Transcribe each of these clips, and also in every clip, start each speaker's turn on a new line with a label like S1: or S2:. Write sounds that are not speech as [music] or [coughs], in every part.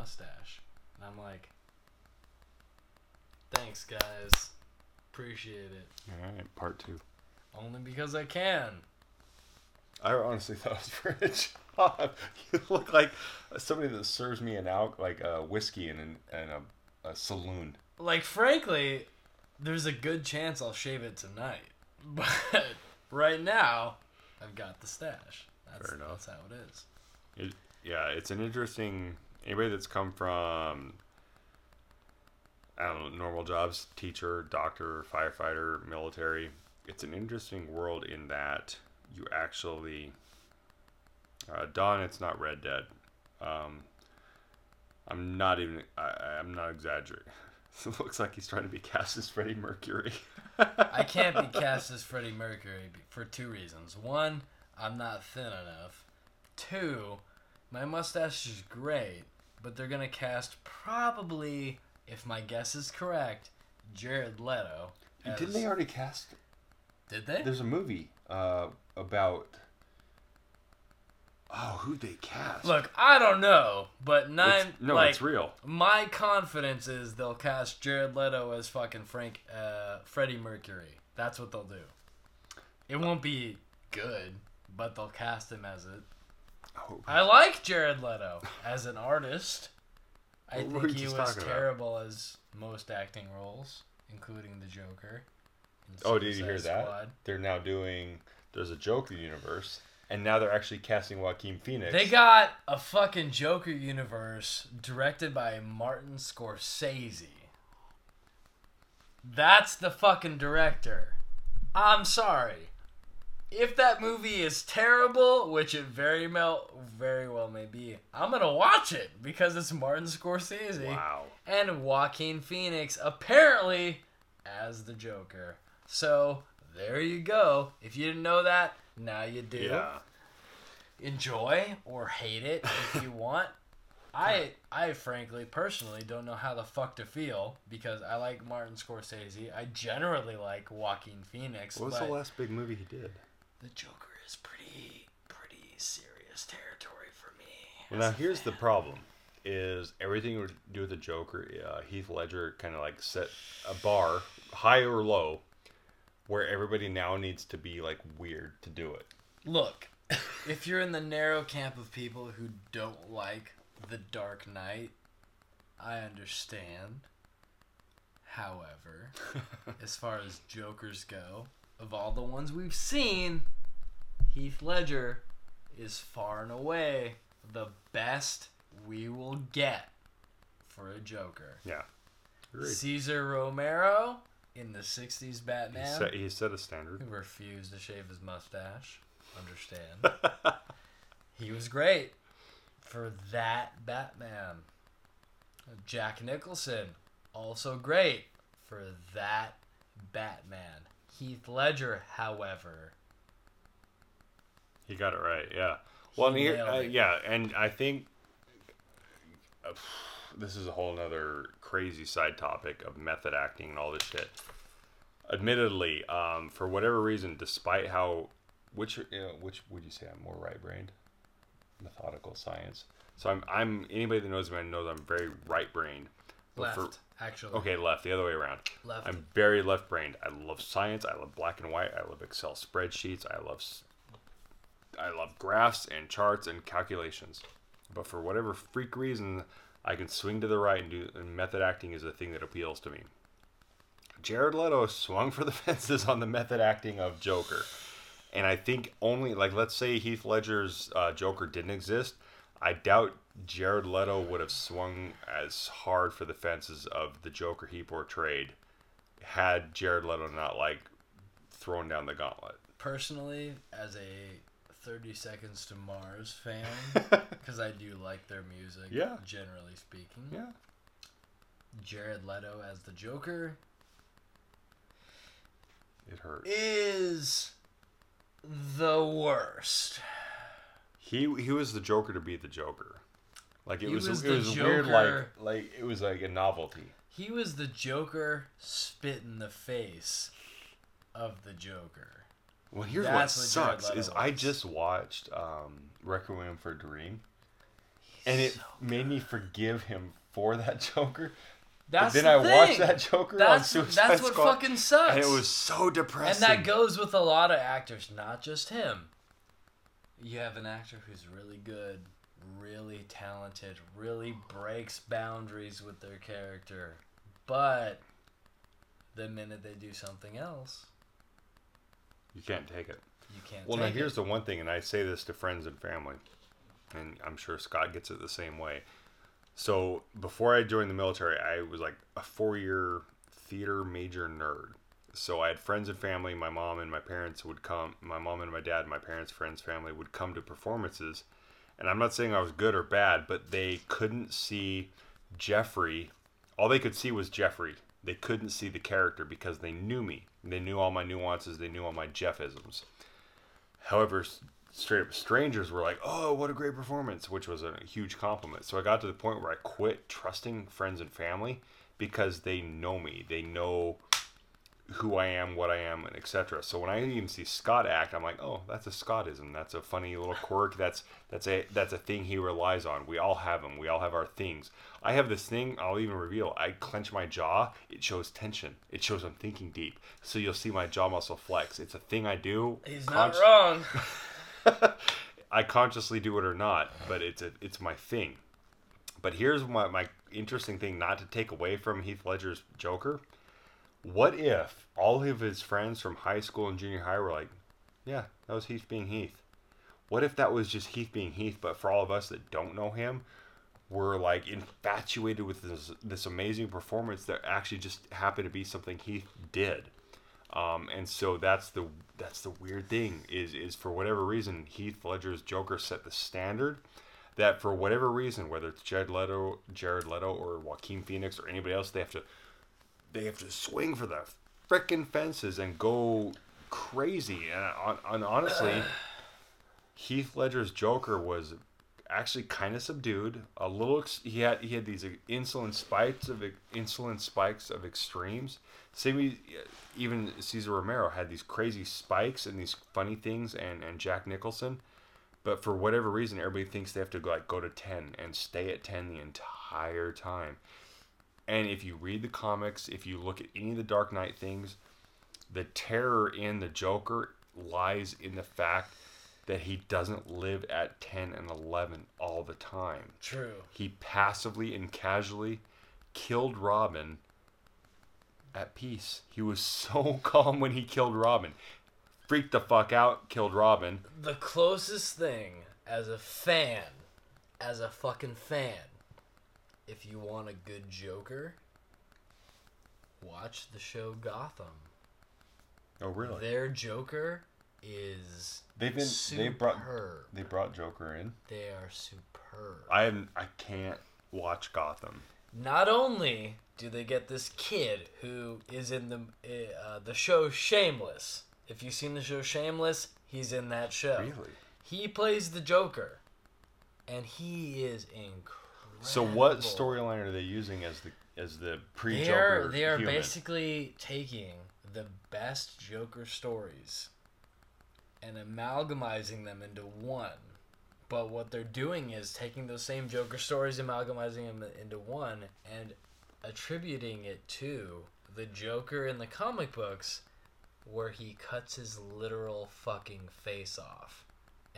S1: mustache. And I'm like, thanks, guys. Appreciate it.
S2: All right, part two.
S1: Only because I can.
S2: I honestly [laughs] thought it was for a job. You look like somebody that serves me an al- like a whiskey in, an, in a, a saloon.
S1: Like, frankly, there's a good chance I'll shave it tonight. [laughs] But right now, I've got the stash. That's,
S2: Fair enough.
S1: That's how it is.
S2: It, yeah, it's an interesting. Anybody that's come from, I don't know, normal jobs, teacher, doctor, firefighter, military, it's an interesting world in that you actually. Uh, Don, it's not Red Dead. Um, I'm not even. I, I'm not exaggerating. [laughs] it looks like he's trying to be cast as Freddie Mercury.
S1: I can't be cast as Freddie Mercury for two reasons. One, I'm not thin enough. Two, my mustache is great, but they're gonna cast probably, if my guess is correct, Jared Leto. as-
S2: Didn't they already cast?
S1: Did they?
S2: There's a movie uh, about. Oh, who they cast?
S1: Look, I don't know, but nine.
S2: It's- no,
S1: like,
S2: it's real.
S1: My confidence is they'll cast Jared Leto as fucking Frank, uh, Freddie Mercury. That's what they'll do. It won't be good, but they'll cast him as it.
S2: Oh,
S1: I like Jared Leto as an artist. I
S2: What were
S1: think he
S2: just
S1: was
S2: talking about?
S1: terrible as most acting roles, including the Joker. in
S2: oh, did you
S1: Suicide
S2: hear that?
S1: Squad.
S2: They're now doing. There's a Joker universe, and now they're actually casting Joaquin Phoenix.
S1: They got a fucking Joker universe directed by Martin Scorsese. That's the fucking director. I'm sorry. If that movie is terrible, which it very well, very well may be, I'm gonna watch it because it's Martin Scorsese
S2: Wow.
S1: and Joaquin Phoenix apparently as the Joker. So there you go. If you didn't know that, now you do
S2: Yeah.
S1: enjoy or hate it if you [laughs] want. I I frankly personally don't know how the fuck to feel because I like Martin Scorsese. I generally like Joaquin Phoenix,
S2: What was the last big movie he did?
S1: The Joker is pretty pretty serious territory for me.
S2: Well, now here's the problem: is everything to do with the Joker? Uh, Heath Ledger kind of like set a bar, high or low, where everybody now needs to be like weird to do it.
S1: Look, [laughs] if you're in the narrow camp of people who don't like The Dark Knight, I understand. However, [laughs] as far as Jokers go, of all the ones we've seen, Heath Ledger is far and away the best we will get for a Joker.
S2: Yeah, agreed.
S1: Cesar Romero in the 60s
S2: He
S1: Batman
S2: set, he set a standard.
S1: who refused to shave his mustache. Understand. [laughs] he was great for that Batman. Jack Nicholson, also great for that Batman. Heath Ledger, however,
S2: He got it right. Yeah. Well, and
S1: He
S2: uh, yeah, and I think uh, this is a whole nother crazy side topic of method acting and all this shit. Admittedly, um, for whatever reason, despite how which you know, which would you say I'm more right brained, methodical science. So I'm I'm anybody that knows me knows I'm very right
S1: left,
S2: for-
S1: actually.
S2: Okay, left, the other way around.
S1: Left.
S2: I'm very left brained. I love science. I love black and white. I love Excel spreadsheets. I love I love graphs and charts and calculations. But for whatever freak reason, I can swing to the right and do and method acting is the thing that appeals to me. Jared Leto swung for the [laughs] fences on the method acting of Joker. And I think only like let's say Heath Ledger's uh, Joker didn't exist, I doubt Jared Leto would have swung as hard for the fences of the Joker he portrayed had Jared Leto not like thrown down the gauntlet.
S1: Personally, as a 30 Seconds to Mars fan, [laughs] because I do like their music,
S2: Yeah.
S1: generally speaking.
S2: Yeah.
S1: Jared Leto as the Joker
S2: It hurt.
S1: is the worst.
S2: He he was the Joker to be the Joker. Like it
S1: He
S2: was,
S1: was
S2: it was weird like like it was like a novelty.
S1: He was the Joker spit in the face of the Joker.
S2: Well, here's
S1: That's
S2: what sucks is I just watched um, Requiem for a Dream. and it
S1: so
S2: made me forgive him for that [laughs] Joker.
S1: That's
S2: but then
S1: the
S2: I watched that Joker
S1: That's
S2: on Suicide
S1: that's what
S2: Squad,
S1: fucking sucks.
S2: and it was so depressing.
S1: and that goes with a lot of actors, not just him. You have an actor who's really good, really talented, really breaks boundaries with their character, but the minute they do something else,
S2: you can't take it.
S1: you can't.
S2: Well, now here's
S1: it.
S2: the one thing, and I say this to friends and family, and I'm sure Scott gets it the same way. So before I joined the military, I was like a four-year theater major nerd. So I had friends and family. My mom and my parents would come. My mom and my dad, my parents' friends, family would come to performances. And I'm not saying I was good or bad, but they couldn't see Jeffrey. All they could see was Jeffrey. They couldn't see the character because they knew me. They knew all my nuances. They knew all my Jeffisms. However, straight up strangers were like, "Oh, what a great performance," which was a huge compliment. So I got to the point where I quit trusting friends and family because they know me. They know who I am, what I am, and etc. So when I even see Scott act, I'm like, "Oh, that's a Scottism. That's a funny little quirk. That's that's a that's a thing he relies on. We all have them. We all have our things. I have this thing. I'll even reveal. I clench my jaw. It shows tension. It shows I'm thinking deep. So you'll see my jaw muscle flex. It's a thing I do.
S1: He's
S2: Const-
S1: not wrong. [laughs]
S2: I consciously do it or not, but it's a it's my thing. But here's my, my interesting thing not to take away from Heath Ledger's Joker. What if all of his friends from high school and junior high were like, yeah, that was Heath being Heath? What if that was just Heath being Heath, but for all of us that don't know him, we're like infatuated with this, this amazing performance that actually just happened to be something Heath did? Um, and so that's the that's the weird thing is is for whatever reason Heath Ledger's Joker set the standard that for whatever reason whether it's Jared Leto, Jared Leto or Joaquin Phoenix or anybody else they have to they have to swing for the frickin' fences and go crazy and, on, and honestly [sighs] Heath Ledger's Joker was actually kind of subdued. A little, ex- he had he had these insulin spikes of insulin spikes of extremes. Same, even Cesar Romero had these crazy spikes and these funny things, and and Jack Nicholson. But for whatever reason, everybody thinks they have to like go to ten and stay at ten the entire time. And if you read the comics, if you look at any of the Dark Knight things, the terror in the Joker lies in the fact that he doesn't live at 10 and 11 all the time.
S1: True.
S2: He passively and casually killed Robin at peace. He was [laughs] so calm when he killed Robin. Freaked the fuck out, killed Robin.
S1: The closest thing as a fan, as a fucking fan, if you want a good Joker, watch the show Gotham.
S2: Oh really?
S1: Their Joker is
S2: They've been
S1: superb.
S2: they brought they brought Joker in.
S1: They are superb.
S2: I am I can't watch Gotham.
S1: Not only do they get this kid who is in the uh, the show Shameless. If you've seen the show Shameless, he's in that show.
S2: Really?
S1: He plays the Joker, and he is incredible.
S2: So what storyline are they using as the as the pre
S1: They are
S2: Joker?
S1: they are basically taking the best Joker stories and amalgamizing them into one. But what they're doing is taking those same Joker stories, amalgamizing them into one, and attributing it to the Joker in the comic books, where he cuts his literal fucking face off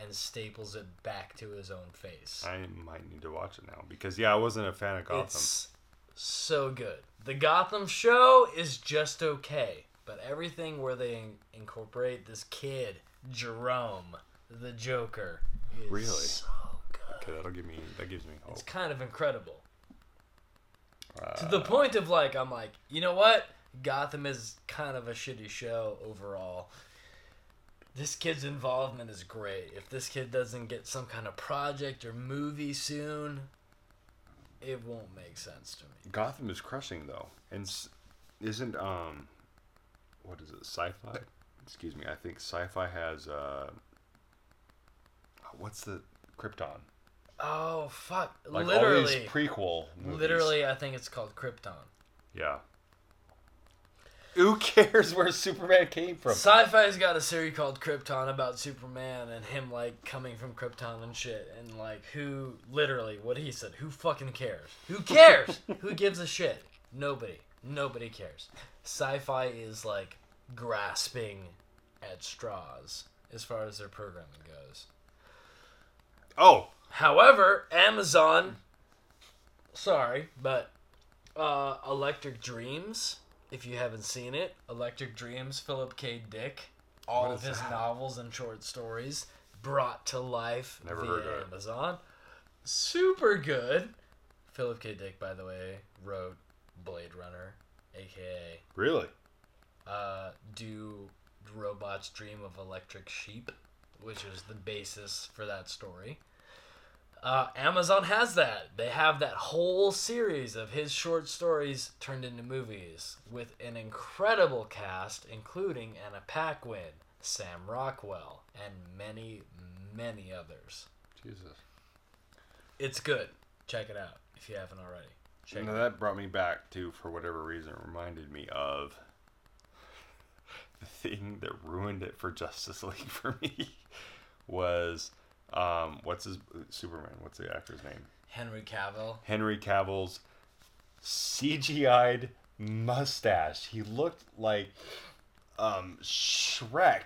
S1: and staples it back to his own face.
S2: I might need to watch it now because yeah, I wasn't a fan of Gotham.
S1: It's so good. The Gotham show is just okay, but everything where they in- incorporate this kid, Jerome, the Joker, is
S2: Really?
S1: so good.
S2: Okay, that'll give me that gives me hope.
S1: It's kind of incredible.
S2: Uh,
S1: To the point of like, I'm like, you know what? Gotham is kind of a shitty show overall. This kid's involvement is great. If this kid doesn't get some kind of project or movie soon, it won't make sense to me.
S2: Gotham is crushing though, and isn't um, what is it? Syfy. Excuse me. I think Syfy has uh, what's the Krypton?
S1: Oh fuck!
S2: Like all
S1: literally,
S2: these prequel movies.
S1: literally, I think it's called Krypton.
S2: Yeah. Who cares where Superman came from?
S1: Syfy's got a series called Krypton about Superman and him like coming from Krypton and shit and like who literally what he said, who fucking cares? Who cares? [laughs] who gives a shit? Nobody. Nobody cares. Syfy is like grasping at straws as far as their programming goes.
S2: Oh,
S1: However, Amazon sorry, but uh Electric Dreams, if you haven't seen it, Electric Dreams, Philip K. Dick, all of his
S2: that?
S1: novels and short stories brought to life
S2: Never
S1: via
S2: heard of it.
S1: Amazon. Super good. Philip K. Dick, by the way, wrote Blade Runner, aka
S2: really?
S1: uh, Do Robots Dream of Electric Sheep, which is the basis for that story. Uh, Amazon has that. They have that whole series of his short stories turned into movies with an incredible cast, including Anna Paquin, Sam Rockwell, and many, many others.
S2: Jesus.
S1: It's good. Check it out if you haven't already. Check
S2: Now
S1: it
S2: that brought me back to, for whatever reason, it reminded me of [laughs] the thing that ruined it for Justice League [laughs] for me was um, what's his Superman? What's the actor's name?
S1: Henry Cavill.
S2: Henry Cavill's CGI'd mustache. He looked like um, Shrek.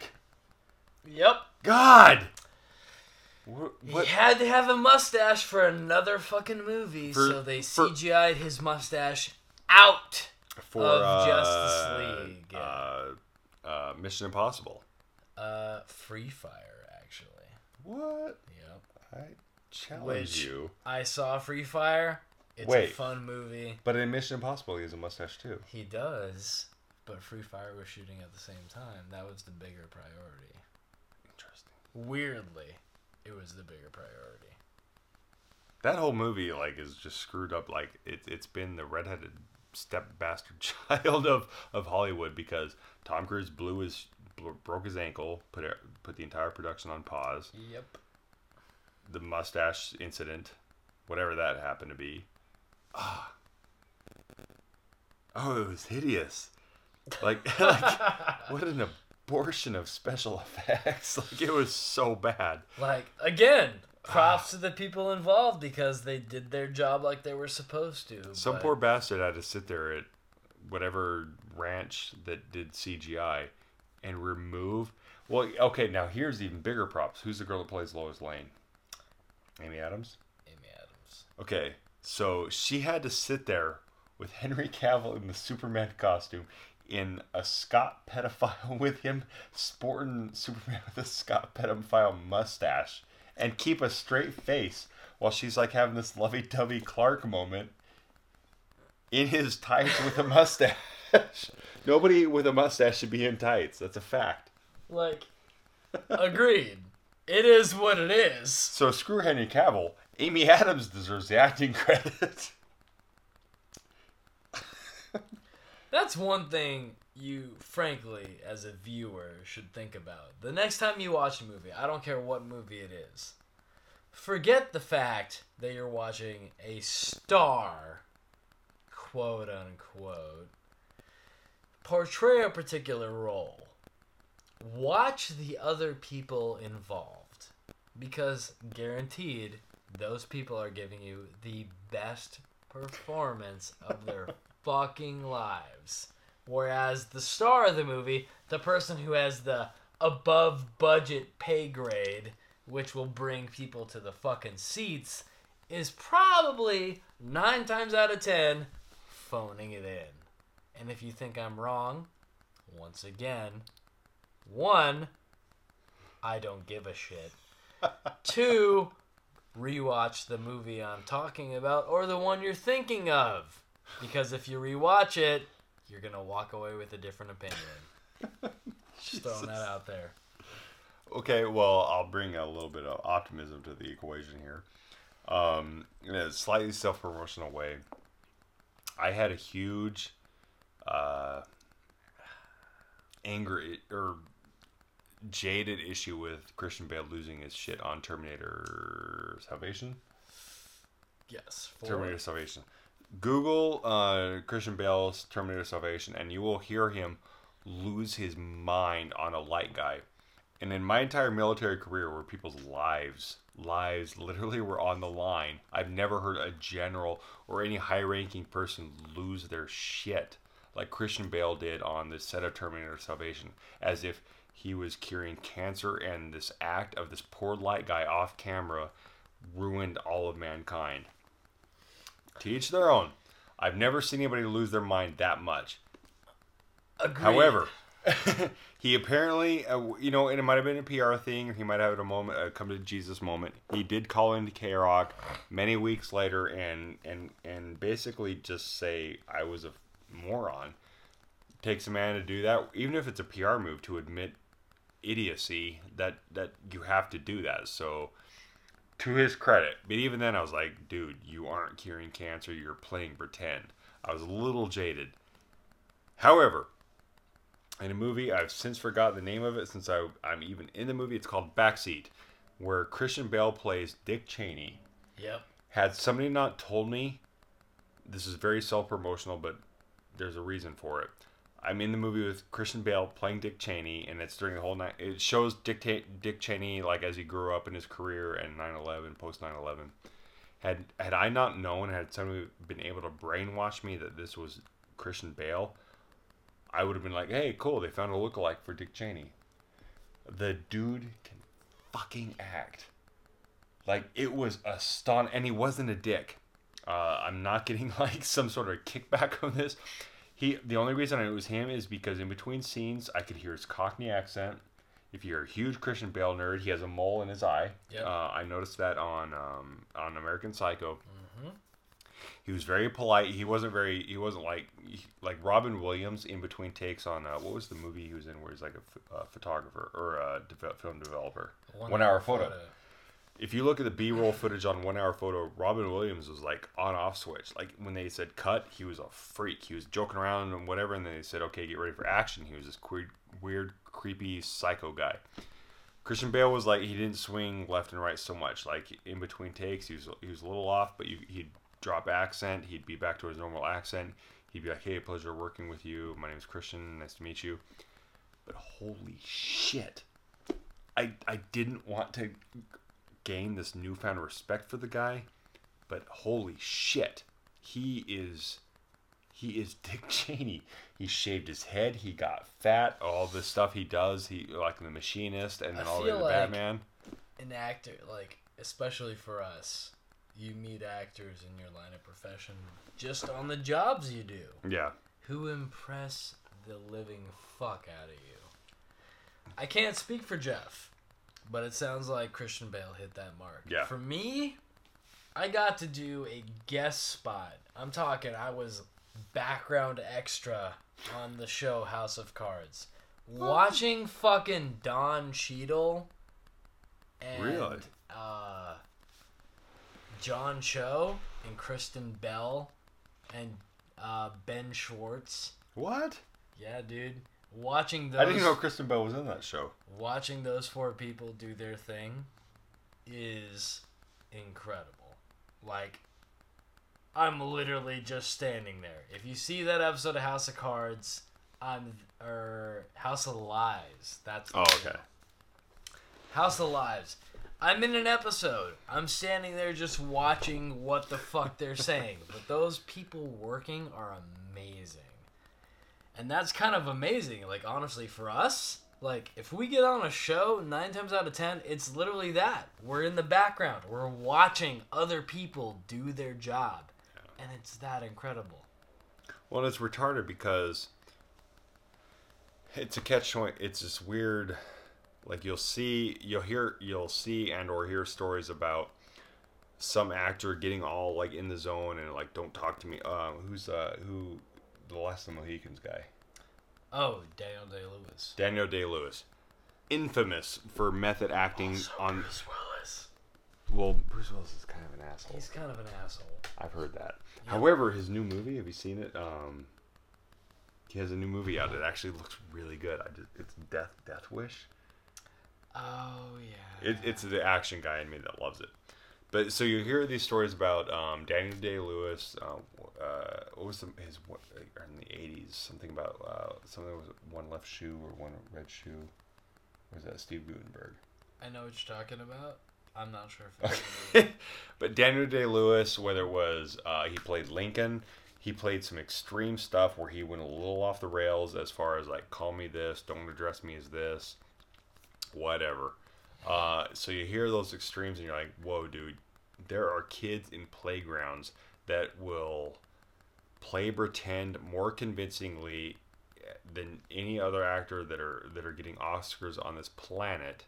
S1: Yep.
S2: God. What?
S1: He had to have a mustache for another fucking movie,
S2: For-
S1: so they
S2: for-
S1: CGI'd his mustache out.
S2: for
S1: of
S2: uh,
S1: Justice League.
S2: Uh, uh, Mission Impossible.
S1: Uh, Free Fire.
S2: What?
S1: Yep.
S2: I challenge
S1: Which-
S2: you.
S1: I saw Free Fire. It's a
S2: Wait.
S1: fun movie.
S2: But in Mission Impossible, he has a mustache too.
S1: He does, but Free Fire was shooting at the same time. That was the bigger priority.
S2: Interesting.
S1: Weirdly, it was the bigger priority.
S2: That whole movie, like, is just screwed up. Like, it, it's been the redheaded step bastard [laughs] child of, of Hollywood because Tom Cruise blew his bl- broke his ankle, put it, put the entire production on pause.
S1: Yep.
S2: The mustache incident, whatever that happened to be. Ah. Oh, it was hideous. Like, [laughs] like what an abortion of special effects. [laughs] Like, it was so bad.
S1: Like again, props to the people involved because they did their job like they were supposed to.
S2: Some
S1: but-
S2: poor bastard had to sit there at whatever ranch that did CGI and remove. Well, okay, now here's even bigger props. Who's the girl that plays Lois Lane? Amy Adams?
S1: Amy Adams.
S2: Okay, so she had to sit there with Henry Cavill in the Superman costume in a Scott pedophile [laughs] with him sporting Superman with a Scott pedophile mustache and keep a straight face while she's like having this lovey-dovey Clark moment in his tights with a mustache. [laughs] Nobody with a mustache should be in tights. That's a fact.
S1: Like, agreed. It is what it is.
S2: So screw Henry Cavill. Amy Adams deserves the acting [laughs] credit.
S1: That's one thing you, frankly, as a viewer, should think about. The next time you watch a movie, I don't care what movie it is, forget the fact that you're watching a star, quote unquote, portray a particular role. Watch the other people involved. Because guaranteed, those people are giving you the best performance of their [laughs] fucking lives. Whereas the star of the movie, the person who has the above budget pay grade, which will bring people to the fucking seats, is probably nine times out of ten phoning it in. And if you think I'm wrong, once again, one, I don't give a shit. [laughs] Two, rewatch the movie I'm talking about or the one you're thinking of. Because if you rewatch it, you're going to walk away with a different opinion. [laughs] Just throwing that out there.
S2: Okay, well, I'll bring a little bit of optimism to the equation here. Um, in a slightly self promotional way, I had a huge uh, anger or jaded issue with Christian Bale losing his shit on Terminator Salvation.
S1: Yes. Four.
S2: Terminator Salvation. Google uh, Christian Bale's Terminator Salvation, and you will hear him lose his mind on a light guy. And in my entire military career, where people's lives, lives literally were on the line, I've never heard a general or any high-ranking person lose their shit like Christian Bale did on the set of Terminator Salvation, as if he was curing cancer, and this act of this poor light guy off camera ruined all of mankind. To each their own. I've never seen anybody lose their mind that much.
S1: Agreed.
S2: However, [laughs] he apparently, uh, you know, and it might have been a PR thing. He might have had a moment, a come to Jesus moment. He did call into KROQ many weeks later, and and and basically just say I was a moron. Takes a man to do that, even if it's a PR move to admit idiocy. That that you have to do that. So to his credit, but even then, I was like, dude, you aren't curing cancer. You're playing pretend. I was a little jaded. However, in a movie, I've since forgotten the name of it since I, I'm even in the movie. It's called Backseat, where Christian Bale plays Dick Cheney.
S1: Yep.
S2: Had somebody not told me, this is very self promotional, but there's a reason for it. I'm in the movie with Christian Bale playing Dick Cheney, and it's during the whole night. It shows Dick, Dick Cheney like as he grew up in his career and 9/11, post 9/11. Had had I not known, had somebody been able to brainwash me that this was Christian Bale, I would have been like, "Hey, cool! They found a lookalike for Dick Cheney." The dude can fucking act. Like it was aston, and he wasn't a dick. Uh, I'm not getting [laughs] like some sort of kickback on this. He, the only reason I knew it was him is because in between scenes I could hear his Cockney accent. If you're a huge Christian Bale nerd, he has a mole in his eye.
S1: Yep.
S2: Uh, I noticed that on um, on American Psycho. He was very polite. He wasn't very. He wasn't like like Robin Williams in between takes on uh, what was the movie he was in where he's like a ph- photographer or a deve- film developer. One, hour photo. If you look at the B-roll footage on One Hour Photo, Robin Williams was like on off switch. Like when they said cut, he was a freak. He was joking around and whatever, and then they said okay, get ready for action. He was this weird, weird, creepy psycho guy. Christian Bale was like he didn't swing left and right so much. Like in between takes, he was he was a little off, but you, he'd drop accent. He'd be back to his normal accent. He'd be like, "Hey, pleasure working with you. My name's Christian. Nice to meet you." But holy shit, I I didn't want to gain this newfound respect for the guy, but holy shit, he is he is [laughs] Dick Cheney. He shaved his head. He got fat. All the stuff he does. He like the machinist, and then
S1: I
S2: all the way to
S1: like-
S2: Batman.
S1: An actor, like especially for us, you meet actors in your line of profession just on the jobs you do,
S2: Yeah,
S1: who impress the living fuck out of you. I can't speak for Jeff, but it sounds like Christian Bale hit that mark.
S2: Yeah.
S1: For me, I got to do a guest spot. I'm talking, I was background extra on the show House of Cards. Watching fucking Don Cheadle and
S2: Really?
S1: uh, John Cho and Kristen Bell and uh, Ben Schwartz.
S2: what?
S1: Yeah, dude. Watching those
S2: I didn't know Kristen Bell was in that show.
S1: watching those four people do their thing is incredible. Like I'm literally just standing there. If you see that episode of House of Cards, I'm or House of Lies. That's
S2: Oh,
S1: show.
S2: okay.
S1: House of Lies. I'm in an episode. I'm standing there just watching what the fuck they're saying. But those people working are amazing. And that's kind of amazing. Like, honestly, for us, like, if we get on a show, nine times out of ten, it's literally that. We're in the background. We're watching other people do their job. And it's that incredible.
S2: Well, it's retarded because it's a catch twenty. It's this weird, like you'll see, you'll hear, you'll see, and or hear stories about some actor getting all like in the zone and like don't talk to me. Um, who's uh who, the last of the Mohicans guy,
S1: Oh, Daniel Day Lewis.
S2: Daniel Day Lewis, infamous for method acting on.
S1: Bruce Willis.
S2: Well, Bruce Willis is kind of an asshole.
S1: He's kind of an asshole.
S2: I've heard that. However, his new movie, have you seen it? Um, he has a new movie out. It actually looks really good. I just, it's Death Death Wish.
S1: Oh, yeah.
S2: It, it's the action guy in me that loves it. But so you hear these stories about um, Daniel Day Lewis. Uh, uh, what was the, his what, in the eighties? Something about uh, something was one left shoe or one red shoe. Or was that Steve Guttenberg?
S1: I know what you're talking about. I'm not sure if [laughs]
S2: but Daniel Day Lewis, whether it was uh, he played Lincoln, he played some extreme stuff where he went a little off the rails as far as like call me this, don't address me as this, whatever. Uh, so you hear those extremes and you're like, whoa, dude, there are kids in playgrounds that will play pretend more convincingly than any other actor that are that are getting Oscars on this planet.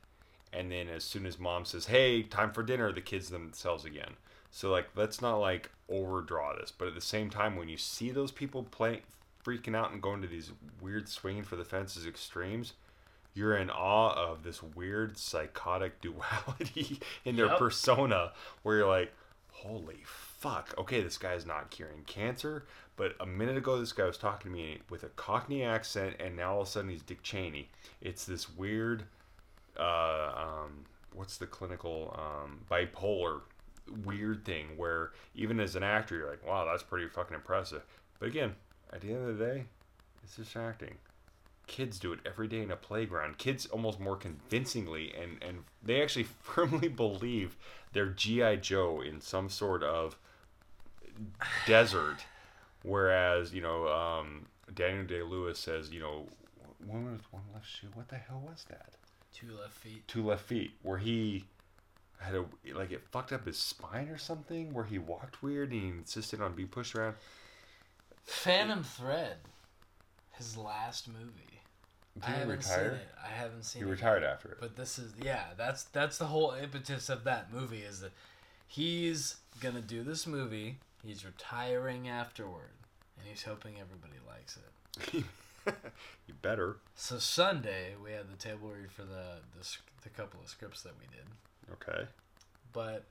S2: And then as soon as mom says, "Hey, time for dinner," the kids themselves again. So like, let's not like overdraw this, but at the same time, when you see those people play, freaking out and going to these weird swinging for the fences extremes, you're in awe of this weird psychotic [laughs] duality in their
S1: Yep.
S2: persona where you're like, holy fuck, okay, this guy's not curing cancer, but a minute ago this guy was talking to me with a Cockney accent, and now all of a sudden he's Dick Cheney. It's this weird, uh, um, what's the clinical um, bipolar weird thing where even as an actor you're like, wow, that's pretty fucking impressive. But again, at the end of the day, it's just acting kids do it every day in a playground. Kids almost more convincingly, and and they actually [laughs] firmly believe they're GI Joe in some sort of desert. Whereas you know, um, Daniel Day Lewis says, you know, one was one left shoe. What the hell was that?
S1: two left feet.
S2: Two left feet. Where he had a like it fucked up his spine or something. Where he walked weird and he insisted on being pushed around.
S1: Phantom Thread, his last movie.
S2: Did
S1: I
S2: he
S1: haven't
S2: retire?
S1: seen it. I haven't seen
S2: He
S1: it.
S2: retired after it.
S1: But this is yeah, that's that's the whole impetus of that movie is that he's gonna do this movie. He's retiring afterward, and he's hoping everybody likes it. [laughs]
S2: you better.
S1: So Sunday we had the table read for the the, the couple of scripts that we did,
S2: Okay.
S1: but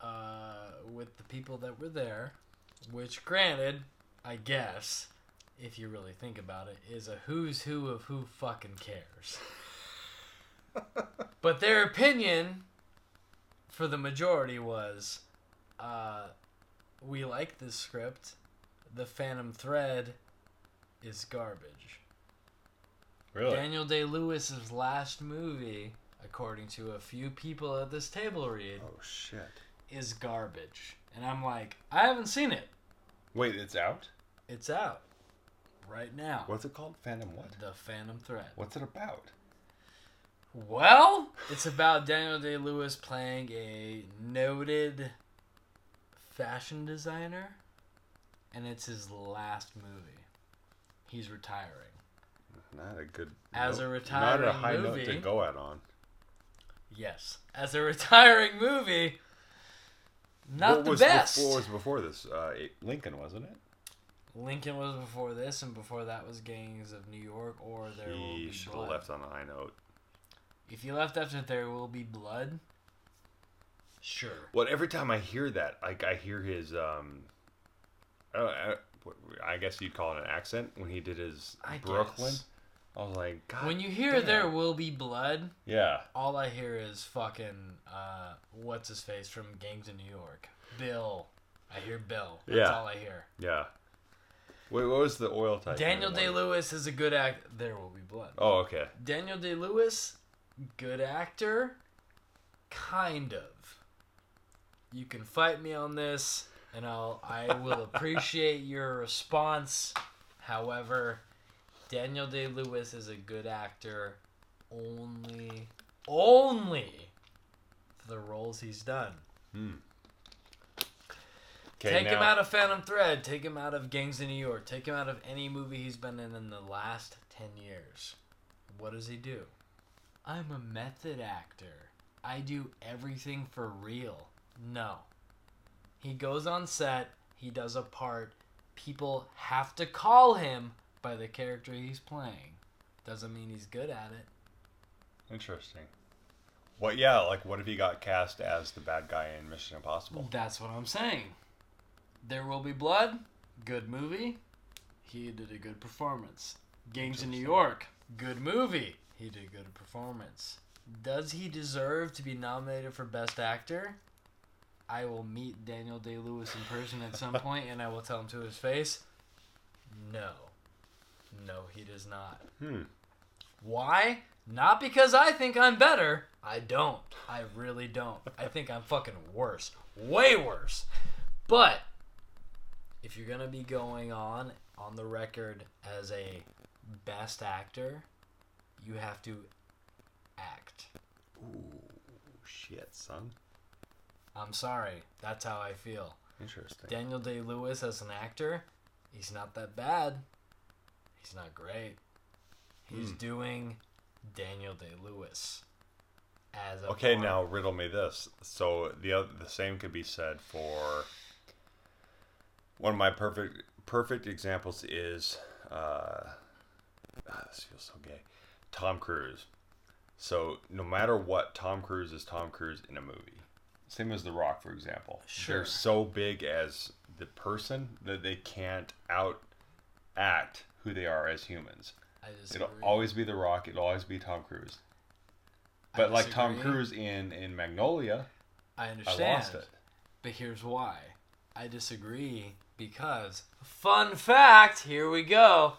S1: uh, with the people that were there, which granted, I guess, if you really think about it, is a who's who of who fucking cares. [laughs] but their opinion, for the majority, was, uh, we like this script. The Phantom Thread is garbage.
S2: Really?
S1: Daniel Day Lewis's last movie, according to a few people at this table read,
S2: Oh shit.
S1: is garbage. And I'm like, I haven't seen it.
S2: Wait, it's out?
S1: It's out right now.
S2: What's it called? Phantom what?
S1: The Phantom Threat.
S2: What's it about?
S1: Well, it's about Daniel Day Lewis playing a noted fashion designer, and it's his last movie. He's retiring.
S2: Not a good.
S1: As a
S2: note-
S1: retiring
S2: Not a high note to go out on.
S1: Yes, as a retiring movie, not
S2: what
S1: the
S2: was
S1: best.
S2: Before, what was before this? Uh, Lincoln, wasn't it?
S1: Lincoln was before this, and before that was Gangs of New York or There Will
S2: He
S1: Be
S2: should have
S1: Blood.
S2: left on a high note.
S1: If you left after There Will Be Blood, sure.
S2: Well, every time I hear that, like I hear his, um, I, don't, I, I guess you'd call it an accent when he did his
S1: I
S2: Brooklyn.
S1: guess.
S2: I was like, God.
S1: When you hear
S2: damn.
S1: There Will Be Blood,
S2: Yeah.
S1: all I hear is fucking uh, what's his face from Gangs of New York, Bill. I hear Bill. That's
S2: Yeah.
S1: all I hear.
S2: Yeah. Wait, what was the oil type?
S1: Daniel Day Lewis is a good act. There Will Be Blood.
S2: Oh, okay.
S1: Daniel Day Lewis, good actor, kind of. You can fight me on this, and I'll I will [laughs] appreciate your response. However, Daniel Day Lewis is a good actor, only only for the roles he's done. Hmm.
S2: Okay,
S1: take him out of Phantom Thread. Take him out of Gangs of New York. Take him out of any movie he's been in in the last 10 years. What does he do? I'm a method actor. I do everything for real. No. He goes on set, he does a part. People have to call him by the character he's playing. Doesn't mean he's good at it.
S2: Interesting. What? Yeah, like what if he got cast as the bad guy in Mission Impossible?
S1: That's what I'm saying. There Will Be Blood, good movie. He did a good performance. Gangs in New York, good movie. He did a good performance. Does he deserve to be nominated for Best Actor? I will meet Daniel Day Lewis in person at some [laughs] point and I will tell him to his face. No. No, he does not.
S2: Hmm.
S1: Why? Not because I think I'm better. I don't. I really don't. I think I'm fucking worse. Way worse. But if you're gonna be going on on the record as a best actor, you have to act.
S2: Ooh, shit, son.
S1: I'm sorry. That's how I feel.
S2: Interesting.
S1: Daniel Day Lewis as an actor, he's not that bad. He's not great. He's
S2: Hmm.
S1: doing Daniel Day Lewis as a
S2: Okay,
S1: part.
S2: now riddle me this. So the other, the same could be said for one of my perfect perfect examples is uh, ah, this feels so gay. Tom Cruise. So no matter what, Tom Cruise is Tom Cruise in a movie. Same as The Rock, for example.
S1: Sure.
S2: They're so big as the person that they can't out act who they are as humans.
S1: I disagree.
S2: It'll always be The Rock. It'll always be Tom Cruise. But like Tom. Cruise in in Magnolia,
S1: I understand.
S2: I lost it.
S1: But here's why. I disagree because fun fact, here we go.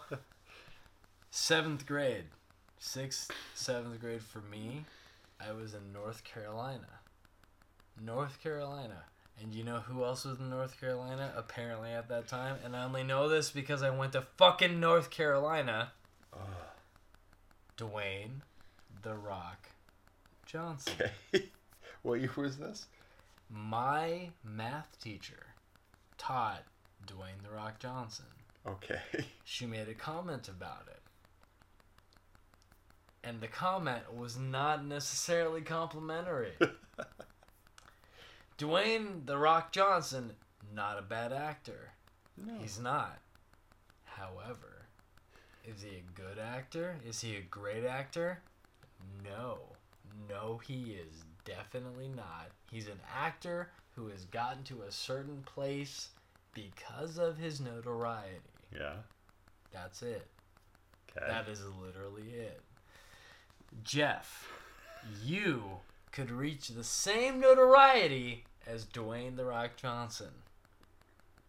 S1: Seventh grade. Sixth, seventh grade for me, I was in North Carolina. North Carolina. And you know who else was in North Carolina apparently at that time? And I only know this because I went to fucking North Carolina. Dwayne The Rock Johnson.
S2: Okay. [laughs] what year was this?
S1: My math teacher taught Dwayne The Rock Johnson.
S2: Okay. [laughs]
S1: She made a comment about it. And the comment was not necessarily complimentary. [laughs] Dwayne The Rock Johnson, not a bad actor.
S2: No.
S1: He's not. However, is he a good actor? Is he a great actor? No. No, he is definitely not. He's an actor who has gotten to a certain place because of his notoriety.
S2: Yeah.
S1: That's it.
S2: Okay.
S1: That is literally it. Jeff, you could reach the same notoriety as Dwayne The Rock Johnson.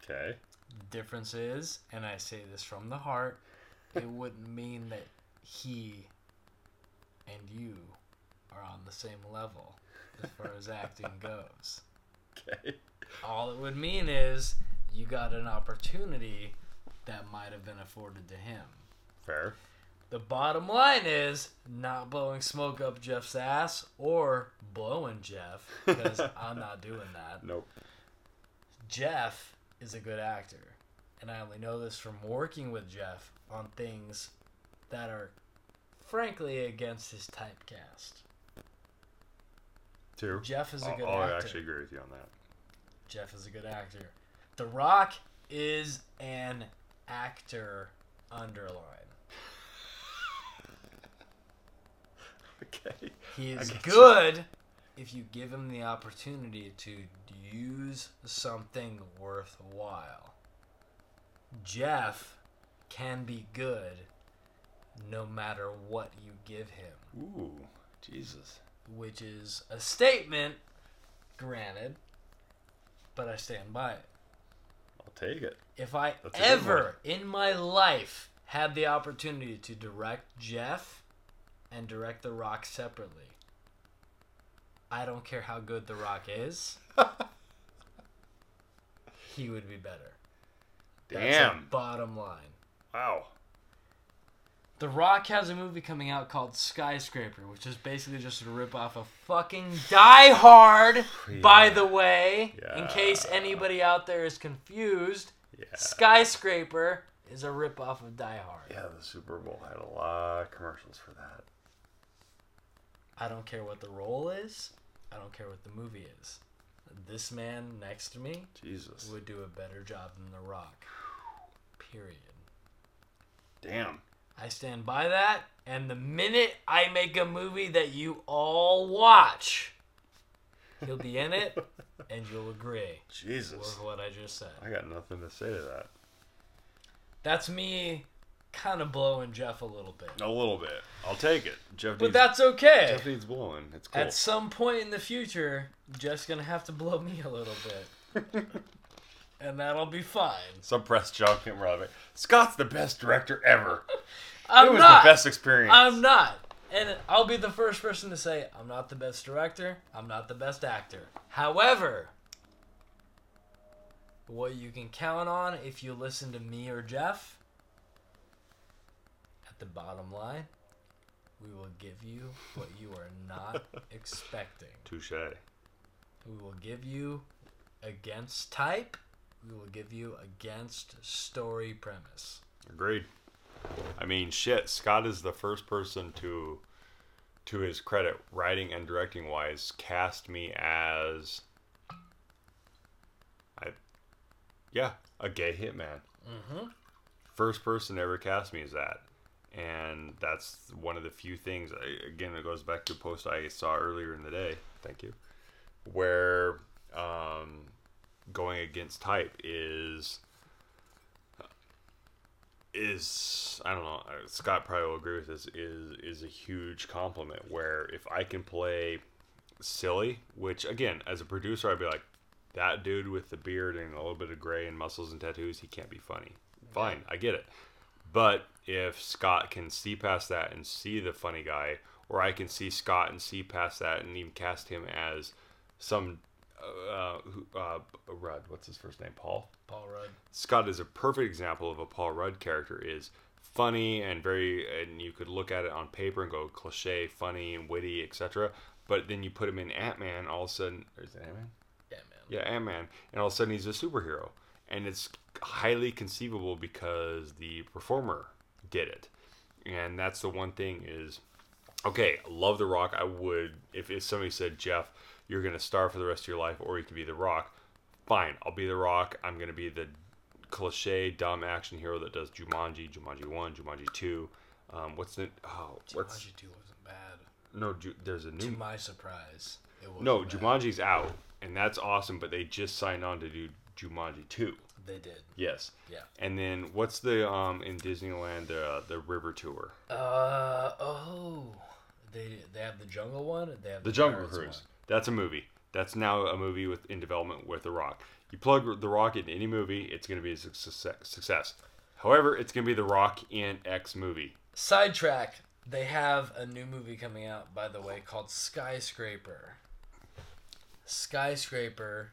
S2: okay.
S1: The difference is, and I say this from the heart, it wouldn't mean that he and you are on the same level as far as acting goes.
S2: Okay. [laughs]
S1: All it would mean is you got an opportunity that might have been afforded to him.
S2: Fair.
S1: The bottom line is not blowing smoke up Jeff's ass or blowing Jeff because [laughs] I'm not doing that.
S2: Nope.
S1: Jeff is a good actor. And I only know this from working with Jeff on things that are frankly against his typecast.
S2: Two.
S1: Jeff is a good
S2: I'll
S1: actor.
S2: I actually agree with you on that.
S1: Jeff is a good actor. The Rock is an actor underline. [laughs]
S2: Okay.
S1: He is
S2: get you.
S1: good if you give him the opportunity to use something worthwhile. Jeff can be good no matter what you give him,
S2: Ooh, Jesus.
S1: which is a statement, granted, but I stand by it.
S2: I'll take it.
S1: If I
S2: That's
S1: ever in my life had the opportunity to direct Jeff and direct The Rock separately, I don't care how good The Rock is, [laughs] he would be better. That's the
S2: Damn.
S1: bottom line.
S2: Wow.
S1: The Rock has a movie coming out called Skyscraper, which is basically just a rip off of fucking Die Hard, by the way. In case anybody out there is confused,
S2: Yeah.
S1: Skyscraper is a rip off of Die Hard.
S2: Yeah, the Super Bowl had a lot of commercials for that.
S1: I don't care what the role is. I don't care what the movie is. This man next to me
S2: Jesus.
S1: would do a better job than The Rock. Period.
S2: Damn.
S1: I stand by that. And the minute I make a movie that you all watch, he'll be in it, [laughs] and you'll agree
S2: Jesus.
S1: with what I just said.
S2: I got nothing to say to that.
S1: That's me kind of blowing Jeff a little bit.
S2: A little bit. I'll take it. Jeff
S1: But
S2: needs,
S1: that's okay.
S2: Jeff needs blowing. It's cool.
S1: At some point in the future, Jeff's gonna have to blow me a little bit. [laughs] and that'll be fine.
S2: Some press junk and we're like, Scott's the best director ever. [laughs]
S1: I'm
S2: it was
S1: not.
S2: the best experience.
S1: I'm not. And I'll be the first person to say I'm not the best director. I'm not the best actor. However, what you can count on if you listen to me or Jeff, at the bottom line, we will give you what you are not [laughs] expecting.
S2: Touche.
S1: We will give you against type. We will give you against story premise.
S2: Agreed. I mean, shit. Scott is the first person to, to his credit, writing and directing wise, cast me as, I, yeah, a gay hitman.
S1: Mm-hmm.
S2: First person to ever cast me as that, and that's one of the few things. I, again, it goes back to a post I saw earlier in the day. Thank you, where um, going against type is is I don't know. uh, Scott probably will agree with this. Is is a huge compliment. Where if I can play silly, which again, as a producer, I'd be like, that dude with the beard and a little bit of gray and muscles and tattoos, he can't be funny. Fine, I get it. But if Scott can see past that and see the funny guy, or I can see Scott and see past that and even cast him as some uh, uh, Rudd. What's his first name? Paul.
S1: Paul Rudd.
S2: Scott is a perfect example of a Paul Rudd character. Is funny and very, and you could look at it on paper and go cliche, funny and witty, etc. But then you put him in Ant Man, all of a sudden, is it Ant Man?
S1: Yeah, man.
S2: Yeah, Ant Man, and all of a sudden he's a superhero, and it's highly conceivable because the performer did it, and that's the one thing is, okay, love the Rock. I would if if somebody said Jeff, you're gonna star for the rest of your life, or you can be the Rock. Fine, I'll be the Rock. I'm gonna be the cliche dumb action hero that does Jumanji, Jumanji one, Jumanji two. Um, what's the oh what's
S1: Jumanji 2 wasn't bad.
S2: no Ju, there's a new.
S1: To my surprise, it was
S2: no
S1: bad.
S2: Jumanji's out and that's awesome, but they just signed on to do Jumanji two.
S1: They did.
S2: Yes.
S1: Yeah.
S2: And then what's the um in Disneyland the the river tour?
S1: Uh oh. They they have the jungle one. They have
S2: The Jungle
S1: Pirates
S2: Cruise.
S1: one.
S2: That's a movie. That's now a movie with in development with The Rock. You plug The Rock in any movie, it's going to be a success. success. However, it's going to be The Rock in X movie.
S1: Sidetrack. They have a new movie coming out, by the way, called Skyscraper. Skyscraper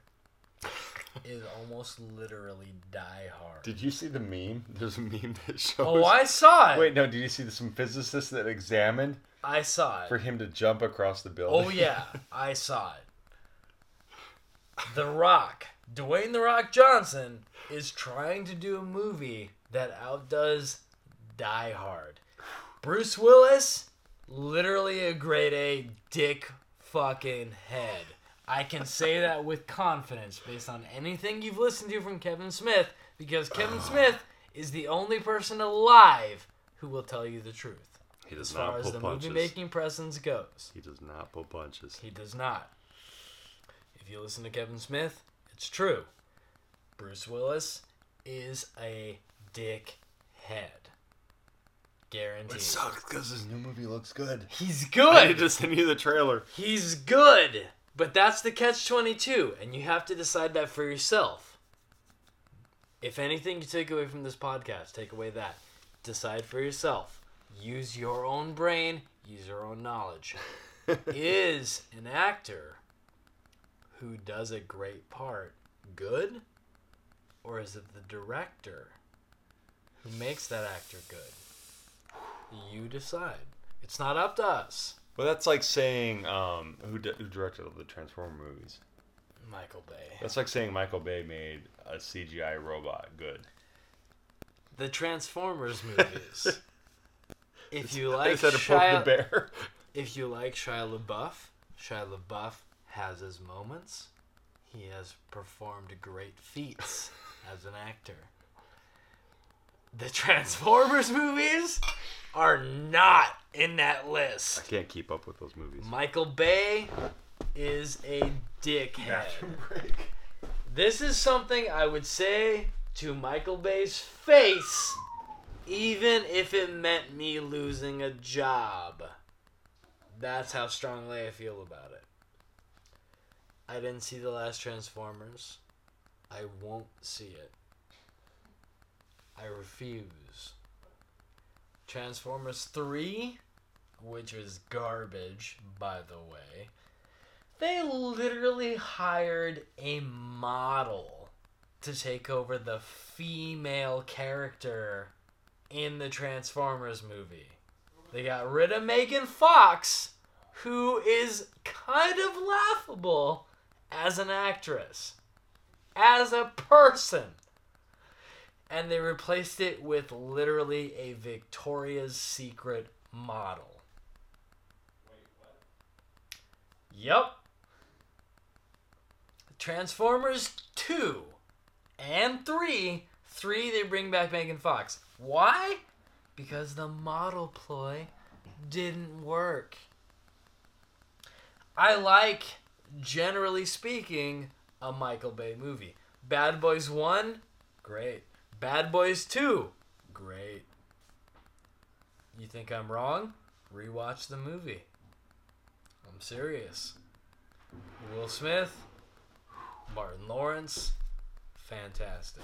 S1: is almost literally Die Hard.
S2: Did you see the meme? There's a meme that oh, shows.
S1: oh, I saw it.
S2: Wait, no. Did you see some physicists that examined
S1: I saw it.
S2: for him to jump across the building?
S1: Oh yeah, [laughs] I saw it. The Rock, Dwayne the Rock Johnson, is trying to do a movie that outdoes Die Hard. Bruce Willis, literally a grade A dick fucking head. I can say that with confidence based on anything you've listened to from Kevin Smith, because Kevin [sighs] Smith is the only person alive who will tell you the truth
S2: he does
S1: as far
S2: not
S1: as the
S2: punches.
S1: movie making presence goes.
S2: He does not pull punches.
S1: He does not. If you listen to Kevin Smith, it's true. Bruce Willis is a dick head. Guaranteed.
S2: It sucks because his new movie looks good.
S1: He's good. [laughs]
S2: I need
S1: good.
S2: to send you the trailer.
S1: He's good. But that's the catch 22, and you have to decide that for yourself. If anything you take away from this podcast, take away that. Decide for yourself. Use your own brain, use your own knowledge. [laughs] is an actor who does a great part good? Or is it the director who makes that actor good? You decide. It's not up to us.
S2: Well, that's like saying um, who, di- who directed all the Transformer movies.
S1: Michael Bay.
S2: That's like saying Michael Bay made a CGI robot good.
S1: The Transformers movies. [laughs] if you like Shia,
S2: the bear. [laughs]
S1: if you like Shia LaBeouf, Shia LaBeouf has his moments. He has performed great feats [laughs] as an actor. The Transformers movies are not in that list.
S2: I can't keep up with those movies.
S1: Michael Bay is a dickhead. This is something I would say to Michael Bay's face Even if it meant me losing a job. That's how strongly I feel about it. I didn't see the last Transformers. I won't see it. I refuse. Transformers 3, which is garbage, by the way, they literally hired a model to take over the female character in the Transformers movie. They got rid of Megan Fox, who is kind of laughable as an actress, as a person. And they replaced it with literally a Victoria's Secret model. Yup. Transformers 2 and 3. 3, they bring back Megan Fox. Why? Because the model ploy didn't work. I like, generally speaking, a Michael Bay movie. Bad Boys 1, great. Bad Boys 2, great. You think I'm wrong? Rewatch the movie. I'm serious. Will Smith, Martin Lawrence, fantastic.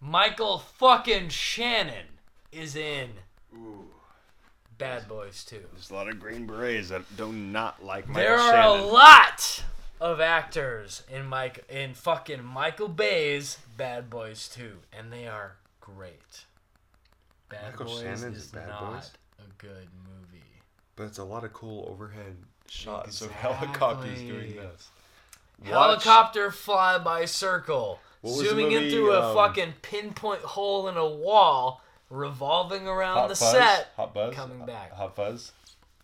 S1: Michael fucking Shannon is in
S2: Ooh.
S1: Bad Boys 2.
S2: There's a lot of Green Berets that do not like Michael
S1: There are
S2: Shannon.
S1: a lot of actors in Mike in fucking Michael Bay's Bad Boys 2, and they are great. Bad
S2: Michael
S1: Boys
S2: Shannon's
S1: is
S2: Bad
S1: not
S2: Boys?
S1: a good movie.
S2: But it's a lot of cool overhead shots of
S1: Exactly.
S2: helicopters doing this. Watch-
S1: Helicopter flyby circle,
S2: What was the
S1: zooming in
S2: movie,
S1: through a
S2: um,
S1: fucking pinpoint hole in a wall, revolving around
S2: Hot
S1: the
S2: Fuzz?
S1: set.
S2: Hot Buzz?
S1: coming back.
S2: Hot Fuzz?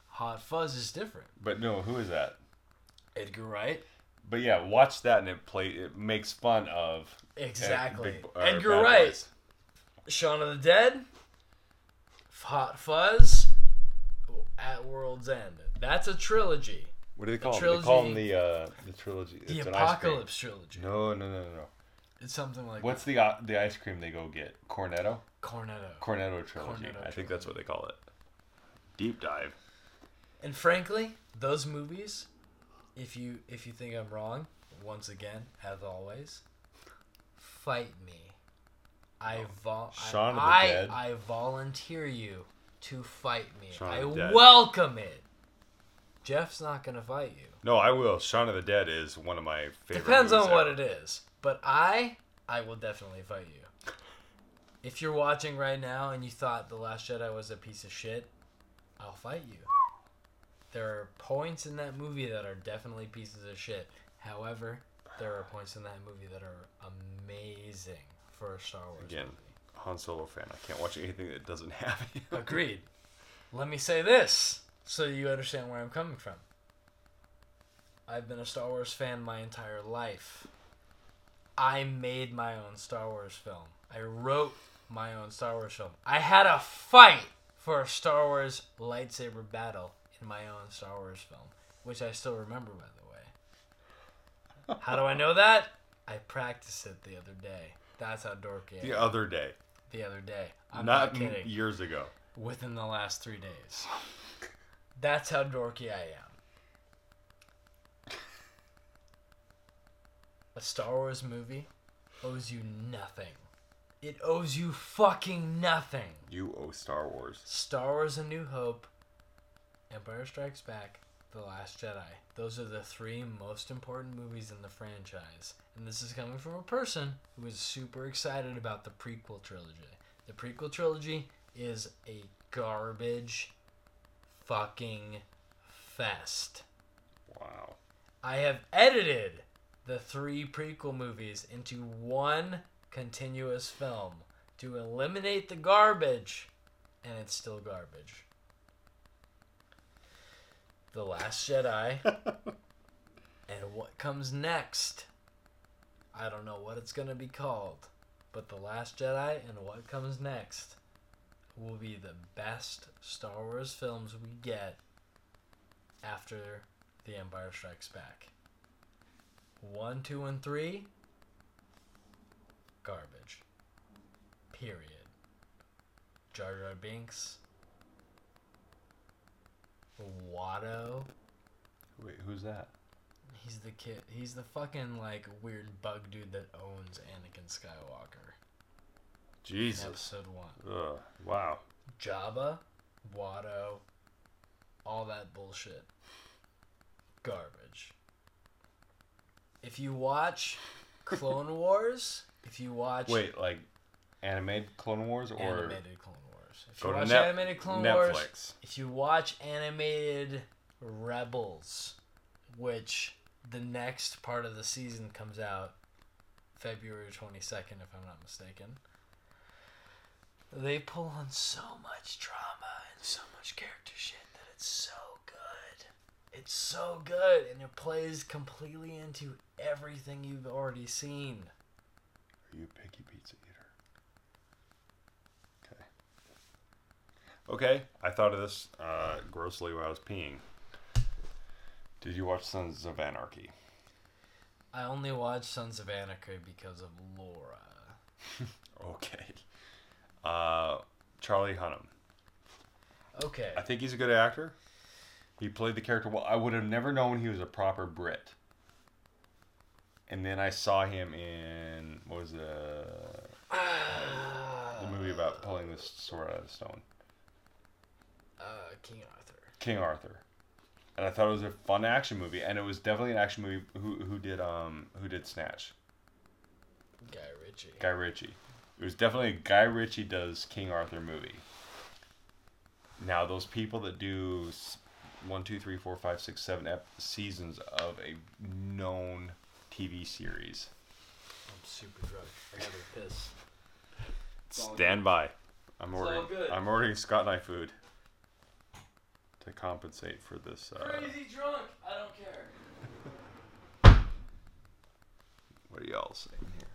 S1: Hot Fuzz is different.
S2: But no, who is that?
S1: Edgar Wright.
S2: But yeah, watch that and it play it makes fun of
S1: Exactly.
S2: Big-
S1: Edgar
S2: Bad
S1: Wright.
S2: Boys.
S1: Shaun of the Dead, Hot Fuzz, At World's End. That's a trilogy.
S2: What do they call them?
S1: trilogy-
S2: They call them the uh, the trilogy.
S1: The
S2: It's.
S1: Apocalypse trilogy.
S2: No, no, no, no, no.
S1: It's something like
S2: What's the uh, the ice cream they go get? Cornetto.
S1: Cornetto.
S2: Cornetto trilogy.
S1: Cornetto
S2: I think that's what they call it. Deep dive.
S1: And frankly, those movies, if you if you think I'm wrong, once again, as always, fight me. I vol-
S2: Oh, Shaun of the
S1: I,
S2: Dead.
S1: I volunteer you to fight me.
S2: Shaun
S1: I
S2: of the Dead.
S1: welcome it. Jeff's not gonna fight you.
S2: No, I will. Shaun of the Dead is one of my favorite.
S1: Depends on
S2: movies
S1: what
S2: ever.
S1: it is. But I I will definitely fight you. If you're watching right now and you thought The Last Jedi was a piece of shit, I'll fight you. There are points in that movie that are definitely pieces of shit. However, there are points in that movie that are amazing for a Star Wars
S2: Again.
S1: movie.
S2: Han Solo fan. I can't watch anything that doesn't [laughs] have you.
S1: Agreed. Let me say this so you understand where I'm coming from. I've been a Star Wars fan my entire life. I made my own Star Wars film. I wrote my own Star Wars film. I had a fight for a Star Wars lightsaber battle in my own Star Wars film, which I still remember, by the way. How do I know that? I practiced it the other day. That's how dorky I am.
S2: The
S1: am.
S2: other day,
S1: The other day. I'm
S2: not
S1: not kidding
S2: years ago.
S1: within the last three days. That's how dorky I am. A Star Wars movie owes you nothing. It owes you fucking nothing.
S2: You owe Star Wars.
S1: Star Wars A New Hope, Empire Strikes Back, The Last Jedi. Those are the three most important movies in the franchise. And this is coming from a person who is super excited about the prequel trilogy. The prequel trilogy is a garbage fucking fest.
S2: Wow.
S1: I have edited the three prequel movies into one continuous film to eliminate the garbage, and it's still garbage. The Last Jedi, [laughs] and what comes next. I don't know what it's going to be called, but The Last Jedi and what comes next will be the best Star Wars films we get after The Empire Strikes Back. One, two, and three, garbage. Period. Jar Jar Binks, Watto.
S2: Wait, who's that?
S1: He's the kid. He's the fucking like weird bug dude that owns Anakin Skywalker. in
S2: Jesus.
S1: Episode one.
S2: Ugh. Wow.
S1: Jabba, Watto, all that bullshit. Garbage. If you watch Clone Wars, if you watch
S2: Wait, like animated Clone Wars or
S1: animated Clone Wars, if you watch
S2: Net-
S1: animated Clone Wars, if you watch animated Rebels, which the next part of the season comes out February 22nd, if I'm not mistaken, they pull on so much drama and so much character shit that it's so good. It's so good, and it plays completely into everything you've already seen.
S2: Are you a picky pizza eater? Okay. Okay, I thought of this uh, grossly while I was peeing. Did you watch Sons of Anarchy?
S1: I only watched Sons of Anarchy because of Laura. [laughs]
S2: Okay. Uh, Charlie Hunnam.
S1: Okay.
S2: I think he's a good actor. He played the character well. I would have never known he was a proper Brit. And then I saw him in what was the the movie about pulling the sword out of the stone?
S1: Uh, King Arthur.
S2: King Arthur. And I thought it was a fun action movie, and it was definitely an action movie. Who who did um who did Snatch?
S1: Guy Ritchie.
S2: Guy Ritchie. It was definitely a Guy Ritchie does King Arthur movie. Now those people that do one, two, three, four, five, six, seven ep- seasons of a known TV series.
S1: I'm super drunk. I gotta [laughs] piss. all
S2: Stand by. I'm
S1: all
S2: ordering.
S1: good.
S2: I'm ordering Scott and I food to compensate for this. Uh,
S1: Crazy drunk. I don't care.
S2: what are y'all saying here?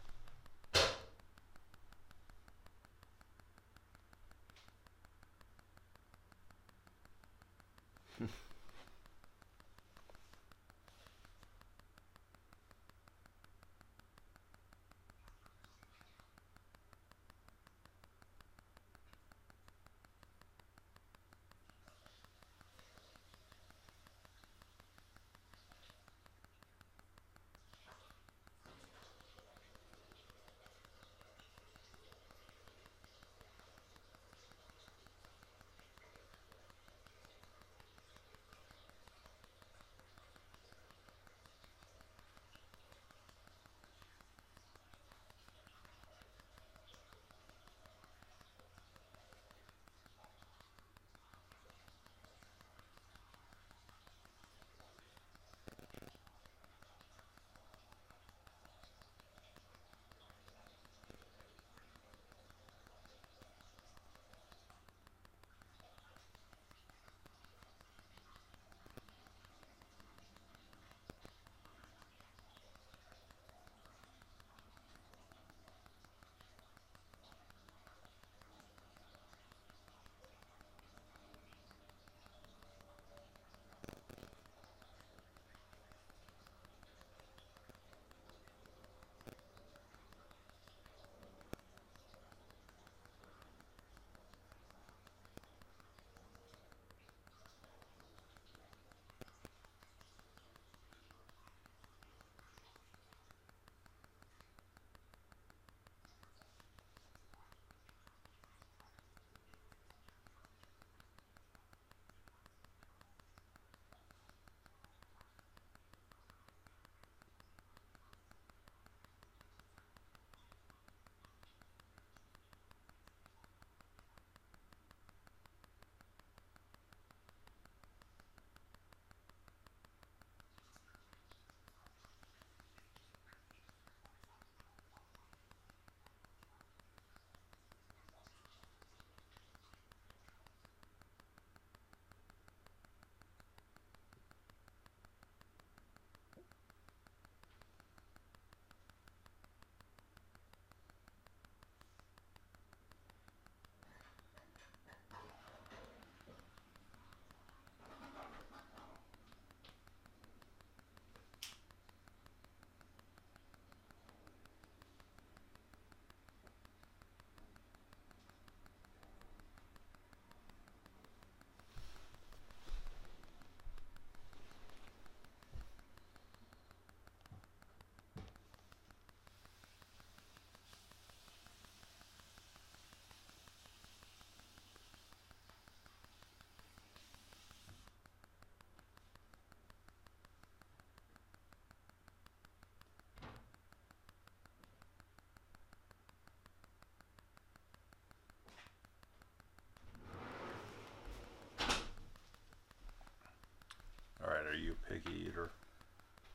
S2: piggy eater?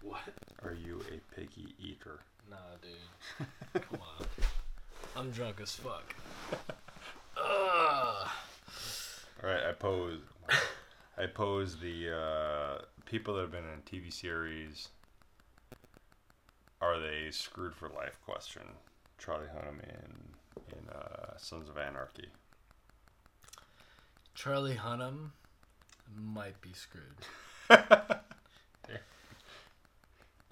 S2: What? Are you a piggy eater?
S1: Nah, dude. Come on. I'm drunk as fuck. [laughs] Ugh.
S2: All right, I pose. I pose the uh, people that have been in TV series. Are they screwed for life? Question. Charlie Hunnam in in uh, Sons of Anarchy.
S1: Charlie Hunnam might be screwed. [laughs]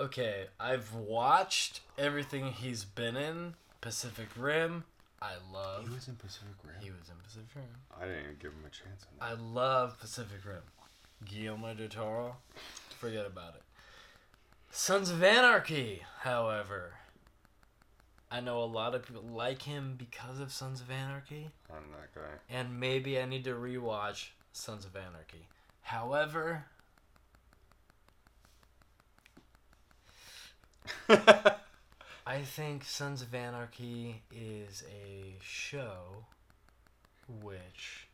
S1: okay, I've watched everything he's been in. Pacific Rim, I love.
S2: He was in Pacific Rim.
S1: He was in Pacific Rim.
S2: I didn't even give him a chance on that.
S1: I love Pacific Rim. Guillermo del Toro, forget about it. Sons of Anarchy, however, I know a lot of people like him because of Sons of Anarchy,
S2: I'm that guy.
S1: and maybe I need to rewatch Sons of Anarchy. However, [laughs] I think Sons of Anarchy is a show which,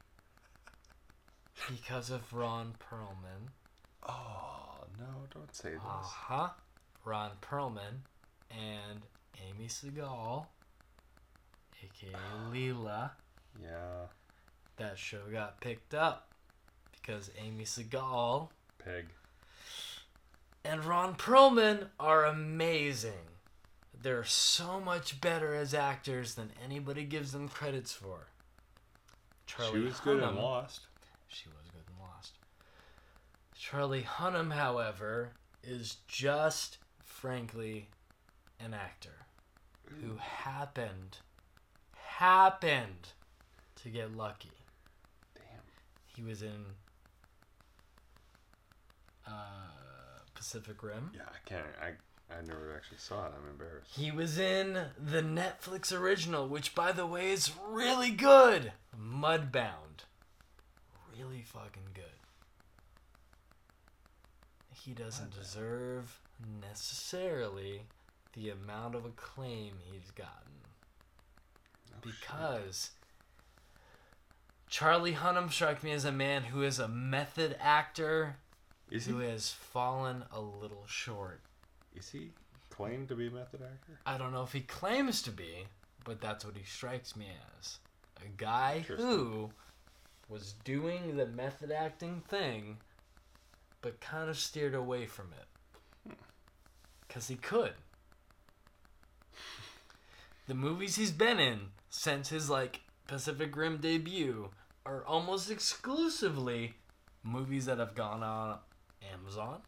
S1: because of Ron Perlman,
S2: Oh no! Don't say this.
S1: uh huh, Ron Perlman and Amy Sagal, aka [gasps] Leela,
S2: Yeah,
S1: that show got picked up because Amy Sagal
S2: pig.
S1: And Ron Perlman are amazing. They're so much better as actors than anybody gives them credits for.
S2: she was good and lost.
S1: She was good and lost. Charlie Hunnam, however, is just, frankly, an actor who happened, happened to get lucky.
S2: Damn.
S1: He was in uh, Pacific Rim.
S2: Yeah, I can't. I I never actually saw it. I'm embarrassed.
S1: He was in the Netflix original, which, by the way, is really good. Mudbound. Really fucking good. He doesn't deserve necessarily the amount of acclaim he's gotten.
S2: Oh, shit.
S1: Because Charlie Hunnam struck me as a man who is a method actor
S2: is he
S1: has fallen a little short.
S2: is he claimed to be a method actor?
S1: I don't know if he claims to be, but that's what he strikes me as. A guy who was doing the method acting thing, but kind of steered away from it. Hmm. Because he could. The movies he's been in since his, like, Pacific Rim debut are almost exclusively movies that have gone on Amazon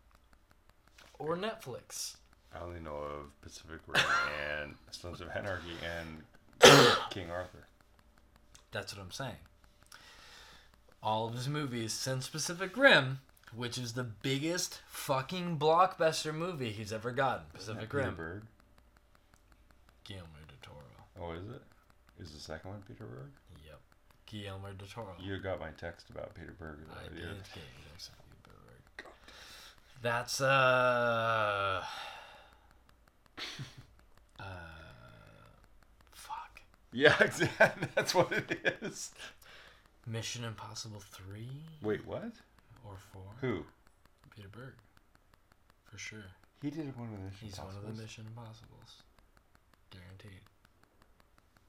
S1: or Netflix.
S2: I only know of Pacific Rim [laughs] and Sons of Anarchy and [coughs] King Arthur.
S1: That's what I'm saying. All of his movies since Pacific Rim, which is the biggest fucking blockbuster movie he's ever gotten. Pacific
S2: Peter
S1: Rim.
S2: Berg.
S1: Guillermo del Toro.
S2: Oh, is it? Is the second one Peter Berg?
S1: Yep. Guillermo del Toro.
S2: You got my text about Peter Berg.
S1: I did get you next time you better work. That's uh [sighs] uh fuck.
S2: Yeah, [laughs] exactly. That's what it is.
S1: Mission Impossible 3
S2: Wait, what?
S1: or 4?
S2: Who?
S1: Peter Berg. For sure.
S2: He did one of the Mission
S1: He's one of the Mission Impossibles. Guaranteed.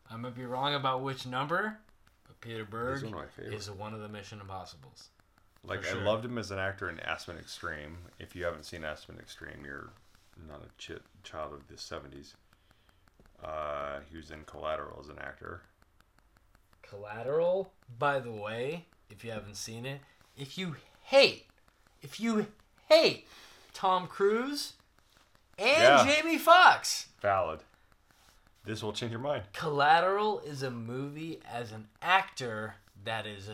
S1: I might be wrong about which number, but Peter Berg
S2: He's one of my favorites.
S1: is one of the Mission Impossibles.
S2: Like
S1: sure.
S2: I loved him as an actor in Aspen Extreme. If you haven't seen Aspen Extreme, you're not a ch- child of the '70s. Uh, he was in Collateral as an actor.
S1: Collateral, by the way, if you haven't seen it, if you hate, if you hate Tom Cruise and
S2: Yeah.
S1: Jamie Foxx,
S2: Valid. This will change your mind.
S1: Collateral is a movie as an actor that is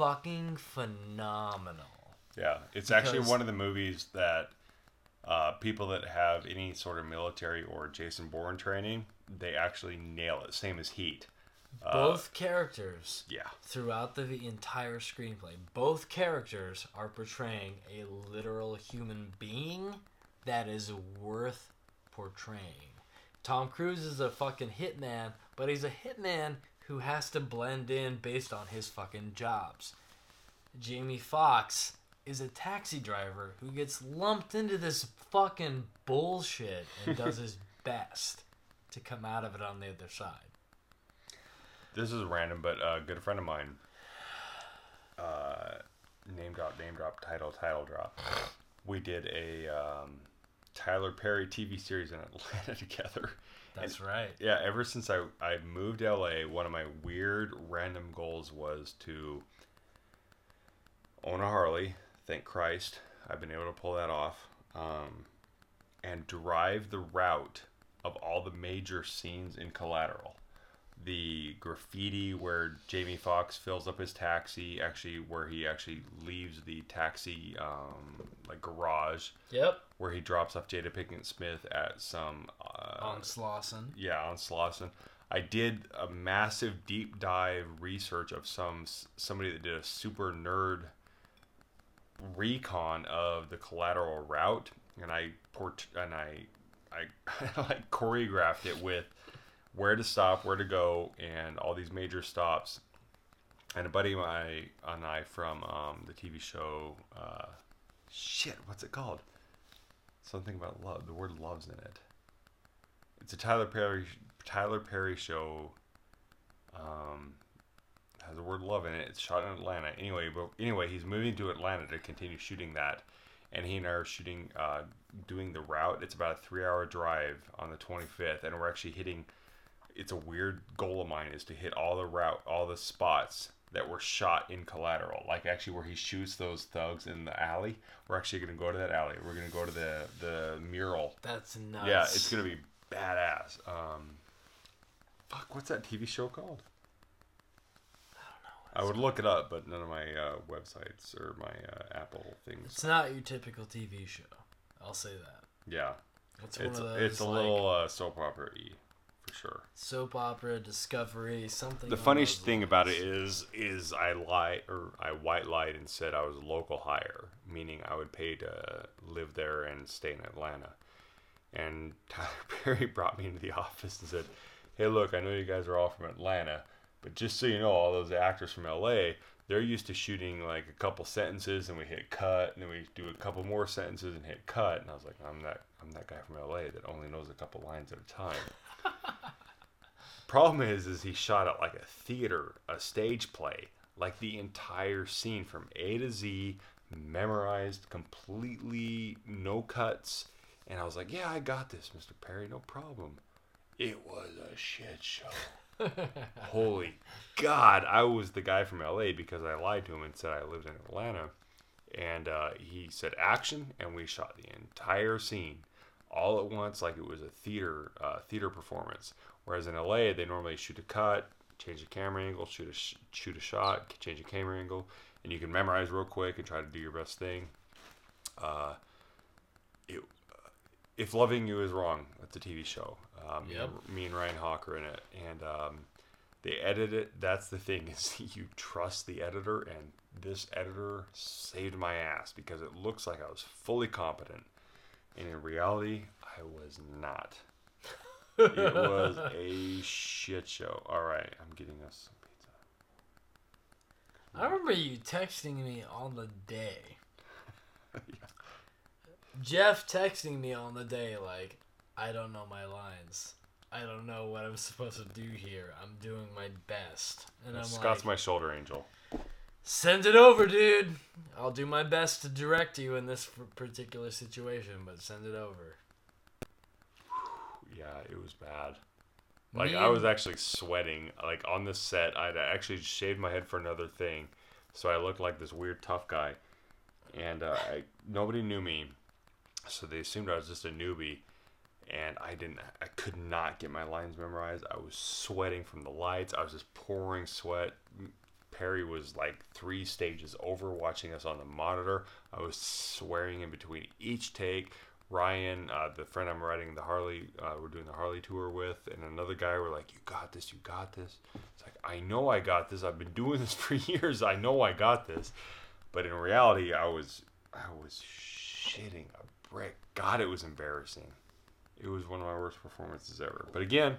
S1: fucking phenomenal.
S2: Yeah, it's actually one of the movies that uh, people that have any sort of military or Jason Bourne training, they actually nail it. Same as Heat. Uh,
S1: Both characters
S2: Yeah.
S1: throughout the entire screenplay, both characters are portraying a literal human being that is worth portraying. Tom Cruise is a fucking hitman, but he's a hitman who has to blend in based on his fucking jobs. Jamie Foxx is a taxi driver who gets lumped into this fucking bullshit and [laughs] does his best to come out of it on the other side.
S2: This is random, but a good friend of mine, uh, name drop, name drop, title, title drop. We did a um, Tyler Perry TV series in Atlanta [laughs] together.
S1: That's right.
S2: Yeah, ever since I, I moved to LA, one of my weird random goals was to own a Harley. Thank Christ, I've been able to pull that off. Um, and drive the route of all the major scenes in Collateral. The graffiti where Jamie Foxx fills up his taxi, actually where he actually leaves the taxi um, like garage,
S1: Yep.
S2: where he drops off Jada Pinkett Smith at some uh,
S1: On Slauson.
S2: yeah, on Slauson. I did a massive deep dive research of some somebody that did a super nerd recon of the collateral route, and I port and I I [laughs] like choreographed it with where to stop, where to go, and all these major stops. And a buddy of mine and I from um, the TV show, uh, shit, what's it called? Something about love. The word love's in it. It's a Tyler Perry Tyler Perry show. Um, has the word love in it. It's shot in Atlanta. Anyway, but anyway, he's moving to Atlanta to continue shooting that, and he and I are shooting, uh, doing the route. It's about a three-hour drive on the 25th, and we're actually hitting. It's a weird goal of mine is to hit all the route, all the spots that were shot in Collateral, like actually where he shoots those thugs in the alley. We're actually gonna go to that alley. We're gonna go to the the mural
S1: That's nuts.
S2: yeah, it's gonna be badass. Um, fuck, what's that TV show called? I don't know. I would look it up, but none of my uh, websites or my uh, Apple things.
S1: It's not your typical TV show. I'll say that.
S2: Yeah,
S1: It's
S2: it's it's a
S1: like,
S2: little uh, soap opera y for sure.
S1: soap opera, Discovery, something.
S2: The funniest thing about it
S1: is,
S2: is, is I lied or I white lied and said I was a local hire, meaning I would pay to live there and stay in Atlanta. And Tyler [laughs] Perry brought me into the office and said, "Hey, look, I know you guys are all from Atlanta, but just so you know, all those actors from LA, they're used to shooting like a couple sentences and we hit cut, and then we do a couple more sentences and hit cut." And I was like, "I'm that I'm that guy from LA that only knows a couple lines at a time." [laughs] Problem is, is he shot it like a theater, a stage play, like the entire scene from A to Z, memorized, completely no cuts. And I was like, "Yeah, I got this, Mr. Perry, no problem." It was a shit show. [laughs] Holy God, I was the guy from LA because I lied to him and said I lived in Atlanta. And uh, he said action, and we shot the entire scene all at once, like it was a theater uh, theater performance. Whereas in LA, they normally shoot a cut, change the camera angle, shoot a sh- shoot a shot, change the camera angle, and you can memorize real quick and try to do your best thing. Uh, it, if loving you is wrong, that's a TV show. Um,
S1: Yep.
S2: Me and Ryan Hawk are in it, and um, they edit it. That's the thing [laughs] is you trust the editor, and this editor saved my ass because it looks like I was fully competent, and in reality, I was not. It was [laughs] a shit show. All right, I'm getting us some pizza.
S1: I remember you texting me on the day. [laughs] Jeff texting me on the day, like, I don't know my lines. I don't know what I'm supposed to do here. I'm doing my best. And I'm
S2: Scott's
S1: like,
S2: my shoulder angel.
S1: send it over, dude. I'll do my best to direct you in this particular situation, but send it over.
S2: Was bad. Like
S1: Me
S2: I was actually sweating. Like on the set, I'd actually shaved my head for another thing, so I looked like this weird tough guy, and uh, I, nobody knew me, so they assumed I was just a newbie, and I didn't. I could not get my lines memorized. I was sweating from the lights. I was just pouring sweat. Perry was like three stages over watching us on the monitor. I was swearing in between each take. Ryan, uh, the friend I'm riding the Harley, uh, we're doing the Harley tour with, and another guy were like, "You got this, you got this." It's like I know I got this. I've been doing this [laughs] for years. I know I got this, but in reality, I was, I was shitting a brick. God, it was embarrassing. It was one of my worst performances ever. But again,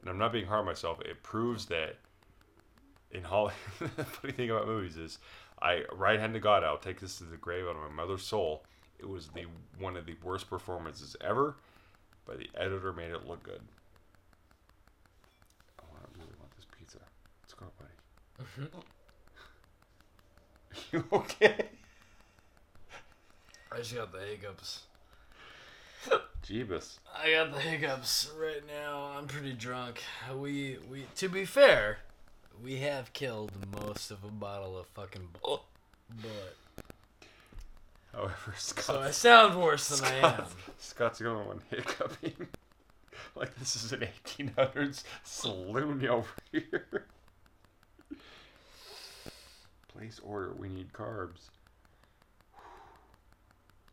S2: and I'm not being hard on myself. It proves that in Holly, [laughs] the funny thing about movies is, I right hand to God, I'll take this to the grave out of my mother's soul. It was the one of the worst performances ever, but the editor made it look good. Oh, I really want this pizza. Let's go, buddy. Mm-hmm. [laughs] you okay?
S1: I just got the hiccups.
S2: Jeebus.
S1: I got the hiccups right now. I'm pretty drunk. We we to be fair, we have killed most of a bottle of fucking bu- oh. Bulleit.
S2: However, Scott,
S1: So I sound worse than I am.
S2: Scott's, going on hiccuping. [laughs] like this is an 1800s saloon over here. Place order. We need carbs.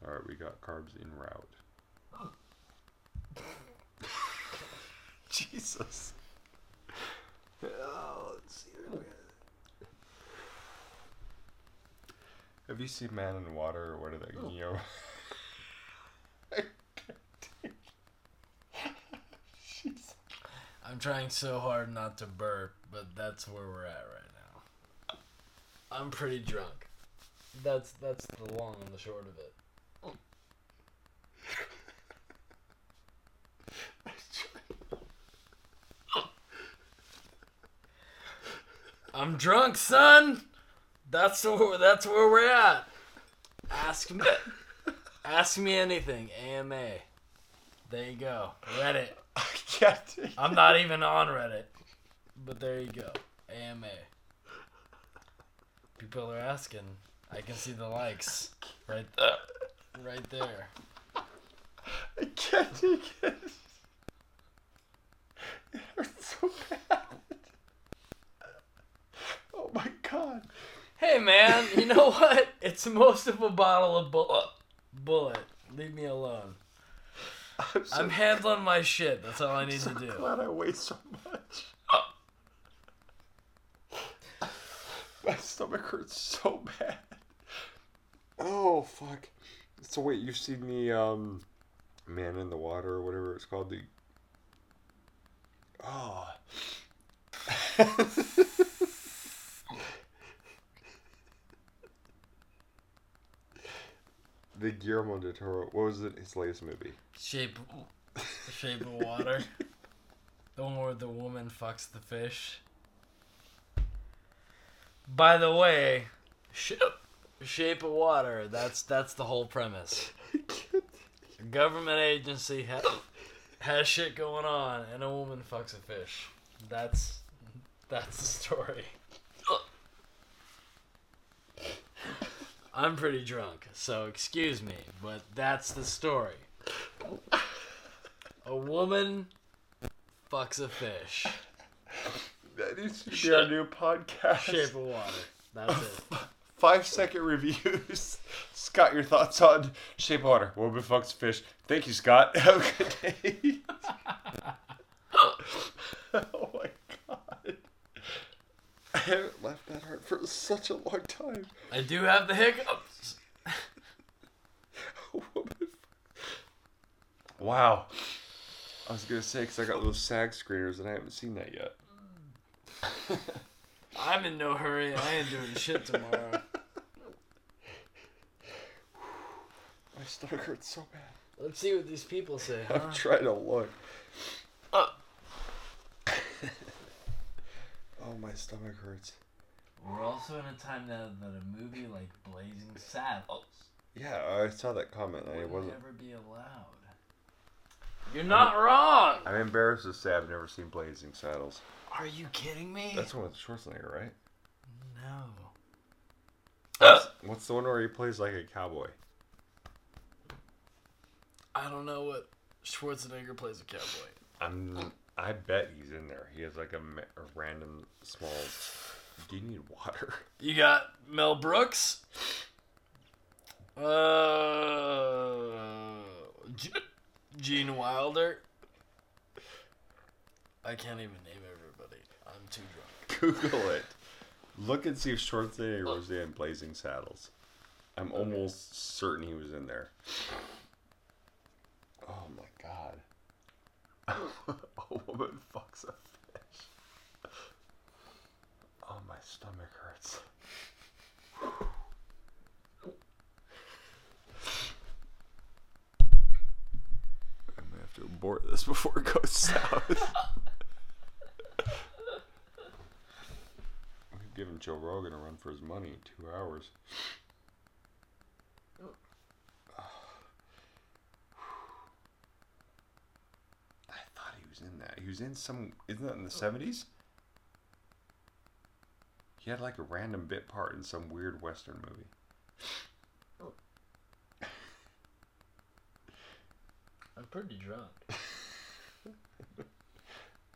S2: All right, we got carbs in route. [laughs] Jesus. Oh, let's see. Have you seen Man in the Water or what are they? Oh. You know. [laughs]
S1: I'm trying so hard not to burp, but that's where we're at right now. I'm pretty drunk. That's that's the long and the short of it. [laughs] I'm drunk, son. That's the, that's where we're at. Ask me, ask me anything. AMA. There you go. Reddit. [laughs]
S2: I can't.
S1: I'm not even on Reddit, but there you go. AMA. People are asking. I can see the likes right there. Right there.
S2: I can't take it. It hurts so bad. Oh my god.
S1: Hey man, you know [laughs] what? It's most of a bottle of Bulleit. Bulleit. Leave me alone.
S2: I'm so
S1: I'm handling my shit. That's all I need
S2: so
S1: to do. [laughs]
S2: glad I weigh so much. [laughs] My stomach hurts so bad. Oh fuck. So wait, you've seen the um Man in the Water or whatever it's called the Oh. The Guillermo del Toro. What was it? His latest movie.
S1: Shape, shape of water. The one where the woman fucks the fish. By the way, sh- shape of water. That's that's the whole premise. A [laughs] government agency ha- has shit going on, and a woman fucks a fish. That's that's the story. I'm pretty drunk, so excuse me, but that's the story. A woman fucks a fish.
S2: That needs to be our new podcast.
S1: Shape of water. That's it. [laughs]
S2: Five second reviews. Scott, your thoughts on Shape of Water? Woman fucks fish. Thank you, Scott. [laughs] Have a good day. [laughs] oh my god. I haven't laughed that hard for such a long time.
S1: I do have the hiccups. [laughs]
S2: Wow. I was gonna say because I got those SAG screeners and I haven't seen that yet. [laughs]
S1: I'm in no hurry. I ain't doing shit tomorrow. [sighs]
S2: My stomach hurts so bad.
S1: Let's see what these people say, huh?
S2: I'm trying to look.
S1: Uh.
S2: oh, my stomach hurts.
S1: We're also in a time now that a movie like Blazing Saddles
S2: Yeah, I saw that comment and I wasn't.
S1: never be allowed. You're not wrong.
S2: I'm embarrassed to say I've never seen Blazing Saddles.
S1: Are you kidding me?
S2: That's one with Schwarzenegger, right?
S1: no.
S2: What's, what's the one where he plays like a cowboy?
S1: I don't know what Schwarzenegger plays a cowboy.
S2: I'm. I bet he's in there. He has like a, a random small. Do you need water? [laughs]
S1: You got Mel Brooks. Uh, Gene Wilder. I can't even name everybody. I'm too drunk.
S2: Google it. Look and see if Schwarzenegger was in Blazing Saddles. I'm almost certain he was in there. Oh my god. [laughs] a woman fucks a fish. Oh, my stomach hurts. I'm gonna have to abort this before it goes south. [laughs] Giving Joe Rogan a run for his money in two hours. I thought he was in that. He was in some. Isn't that in the seventies? He had like a random bit part in some weird western movie. [laughs]
S1: I'm pretty drunk. [laughs]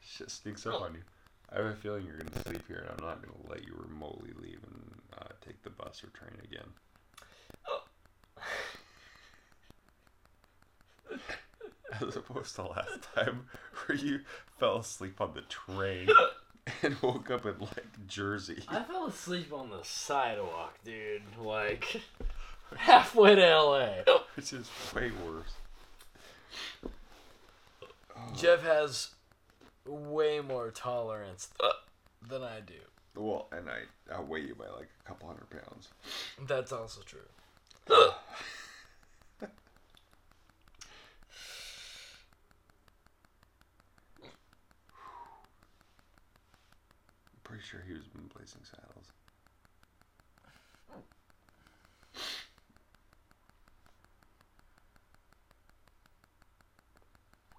S2: Shit sneaks up on you. I have a feeling you're gonna sleep here, and I'm not gonna let you remotely leave and uh, take the bus or train again. [laughs] As opposed to last time, where you fell asleep on the train [laughs] and woke up in like Jersey.
S1: I fell asleep on the sidewalk, dude. Like [laughs] halfway to LA.
S2: which is way worse.
S1: Jeff has way more tolerance than I do.
S2: Well, and I outweigh you by like a couple hundred pounds.
S1: That's also true.
S2: Uh, pretty sure he was blazing saddles.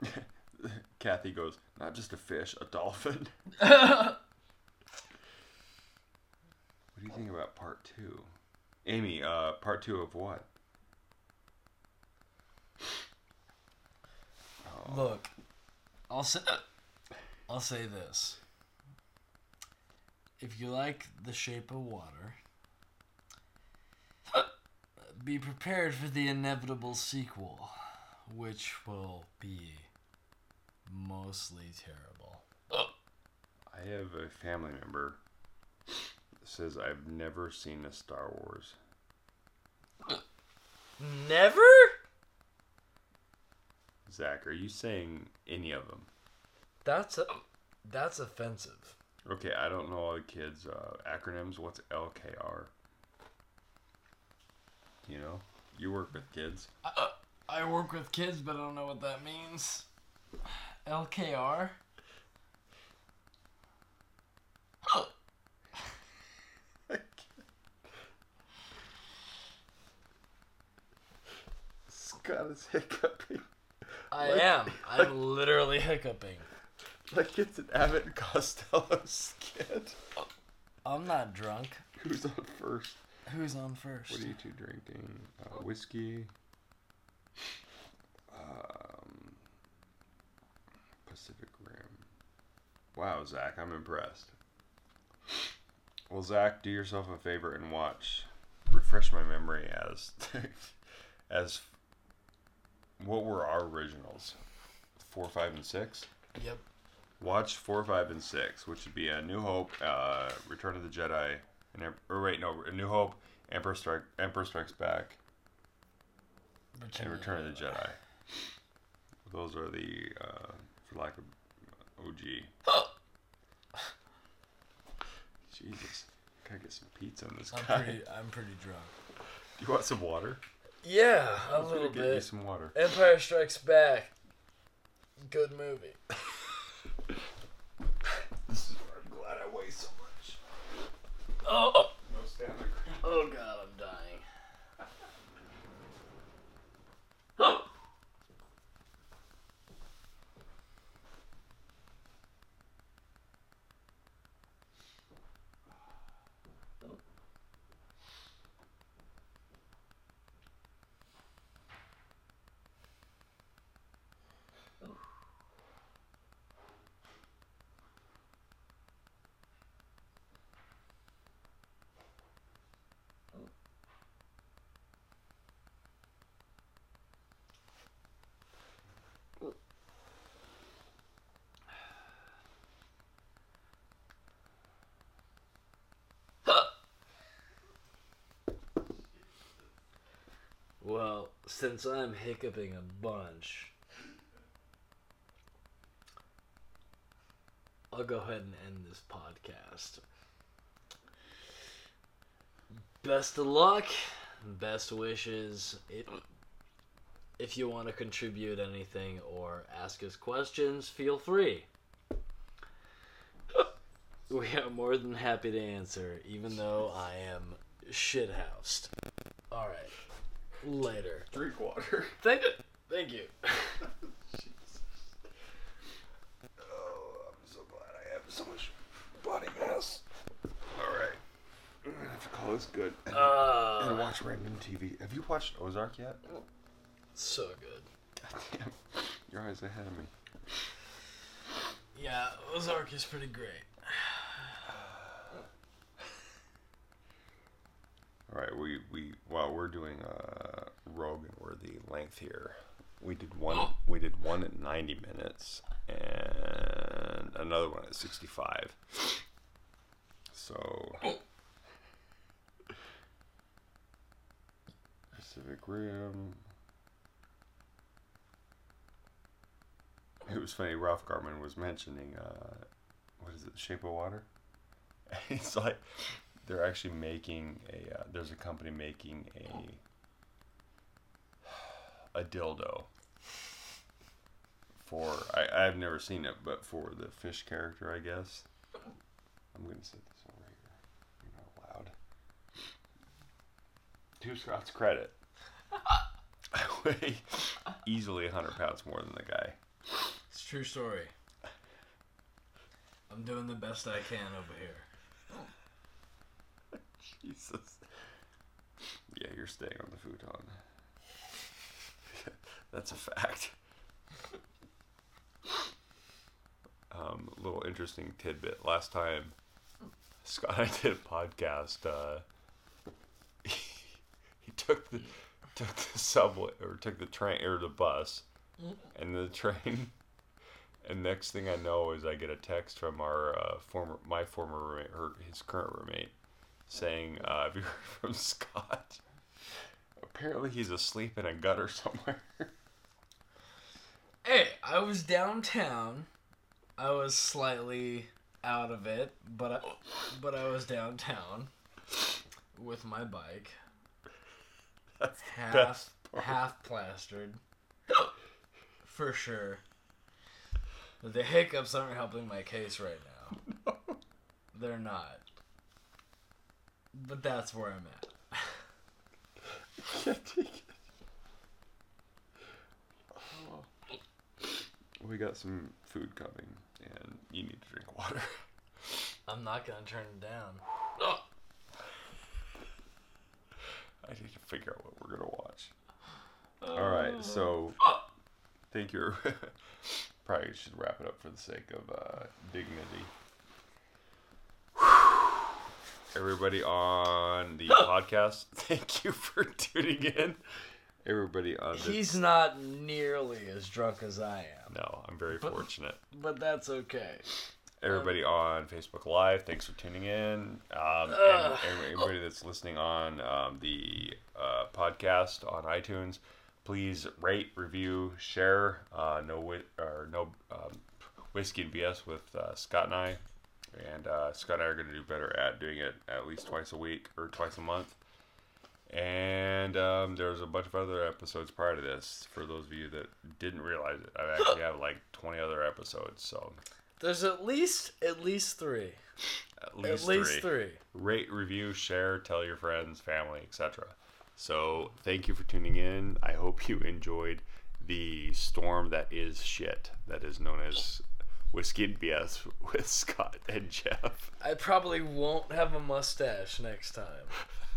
S2: [laughs] Kathy goes, not just a fish, a dolphin. [laughs] what do you think about part two? Amy, uh, part two of what? Oh,
S1: Look, I'll say, I'll say this. If you like The Shape of Water, be prepared for the inevitable sequel, which will be mostly terrible.
S2: I have a family member that says I've never seen a Star Wars.
S1: Never?
S2: Zach, are you saying any of them?
S1: That's a, that's offensive.
S2: Okay, I don't know all the kids' uh, acronyms. What's LKR? You know, you work with kids.
S1: I, I work with kids, but I don't know what that means. LKR? [laughs]
S2: Scott is hiccuping
S1: I
S2: Like-
S1: am. I'm literally hiccuping.
S2: Like it's an Abbott Costello [laughs] skit.
S1: I'm not drunk.
S2: Who's on first?
S1: Who's on first?
S2: What are you two drinking? Uh, whiskey. Um, Pacific Rim. Wow, Zach, I'm impressed. Well, Zach, do yourself a favor and watch. Refresh my memory as [laughs] as what were our originals? Four, five, and six.
S1: Yep.
S2: Watch four, five, and six, which would be a New Hope, uh, Return of the Jedi, and Em- or wait, no, A New Hope, Emperor Strike, Emperor Strikes Back, and Return of the Jedi. Those are the, uh, for lack of OG. [gasps] Jesus, gotta get some pizza in this
S1: I'm
S2: guy.
S1: pretty. I'm pretty drunk.
S2: Do you want some water?
S1: Yeah, a
S2: I was gonna
S1: little
S2: get you
S1: bit.
S2: some water.
S1: Empire Strikes Back. Good movie. [laughs]
S2: This is why I'm glad I weigh so much.
S1: Oh,
S2: No stand the ground.
S1: oh God, I'm dying. Well, since I'm hiccuping a bunch, I'll go ahead and end this podcast. Best of luck, best wishes. It if you want to contribute anything or ask us questions, feel free. [laughs] We are more than happy to answer, even though I am shithoused. All right, later.
S2: Drink water. [laughs]
S1: Thank, you. [laughs] thank you.
S2: Oh, I'm so glad I have so much body mass. All right. I'm gonna have to call this good. And,
S1: Uh,
S2: and watch random TV. Have you watched Ozark yet?
S1: so good.
S2: God damn. Your eyes ahead of me.
S1: Yeah, Ozark is pretty great.
S2: All right, we we while we're doing uh Rogan worthy length here, we did one we did one at 90 minutes and another one at 65. So Pacific Rim. It was funny. Ralph Garman was mentioning uh, what is it, Shape of Water? [laughs] It's like they're actually making a. Uh, there's a company making a a dildo for. I I've never seen it, but for the fish character, I guess. I'm gonna set this over here. You're not allowed. To Scott's credit, [laughs] I weigh easily 100 pounds more than the guy.
S1: It's true story. I'm doing the best I can over here.
S2: Jesus. Yeah, you're staying on the futon. [laughs] That's a fact. Um, little interesting tidbit. Last time Scott and I did a podcast, uh, [laughs] he took the took the subway or took the train or the bus, and the train. [laughs] And next thing I know is I get a text from our uh, former my former roommate, his current roommate, saying, uh, "Have you [laughs] heard from Scott? Apparently he's asleep in a gutter somewhere." [laughs]
S1: Hey, I was downtown. I was slightly out of it, but I, but I was downtown with my bike,
S2: That's
S1: half half plastered, for sure. The hiccups aren't helping my case right now. [laughs] They're not. But that's where I'm at.
S2: Can't take it. Oh. We got some food coming, and you need to drink water.
S1: I'm not gonna turn it down. [laughs]
S2: I need to figure out what we're gonna watch. All right, so thank you. [laughs] Probably should wrap it up for the sake of uh, dignity. Everybody on the podcast, [laughs] thank you for tuning in. Everybody on the
S1: He's not nearly as drunk as I am,
S2: no, I'm very fortunate.
S1: but that's okay.
S2: Everybody on Facebook Live, thanks for tuning in. Um, and everybody that's listening on um, the uh, podcast on iTunes, please rate, review, share. Uh, no whi- or no um, whiskey and BS with uh, Scott and I, and uh, Scott and I are going to do better at doing it at least twice a week or twice a month. And um, there's a bunch of other episodes prior to this. For those of you that didn't realize it, I actually have like 20 other episodes. So
S1: There's at least at least three.
S2: at least,
S1: at least
S2: three.
S1: three.
S2: rate, review, share, tell your friends, family, etc. So thank you for tuning in. I hope you enjoyed the storm that is shit, that is known as Whiskey and BS with [laughs] Scott and Jeff.
S1: I probably won't have a mustache next time. [laughs]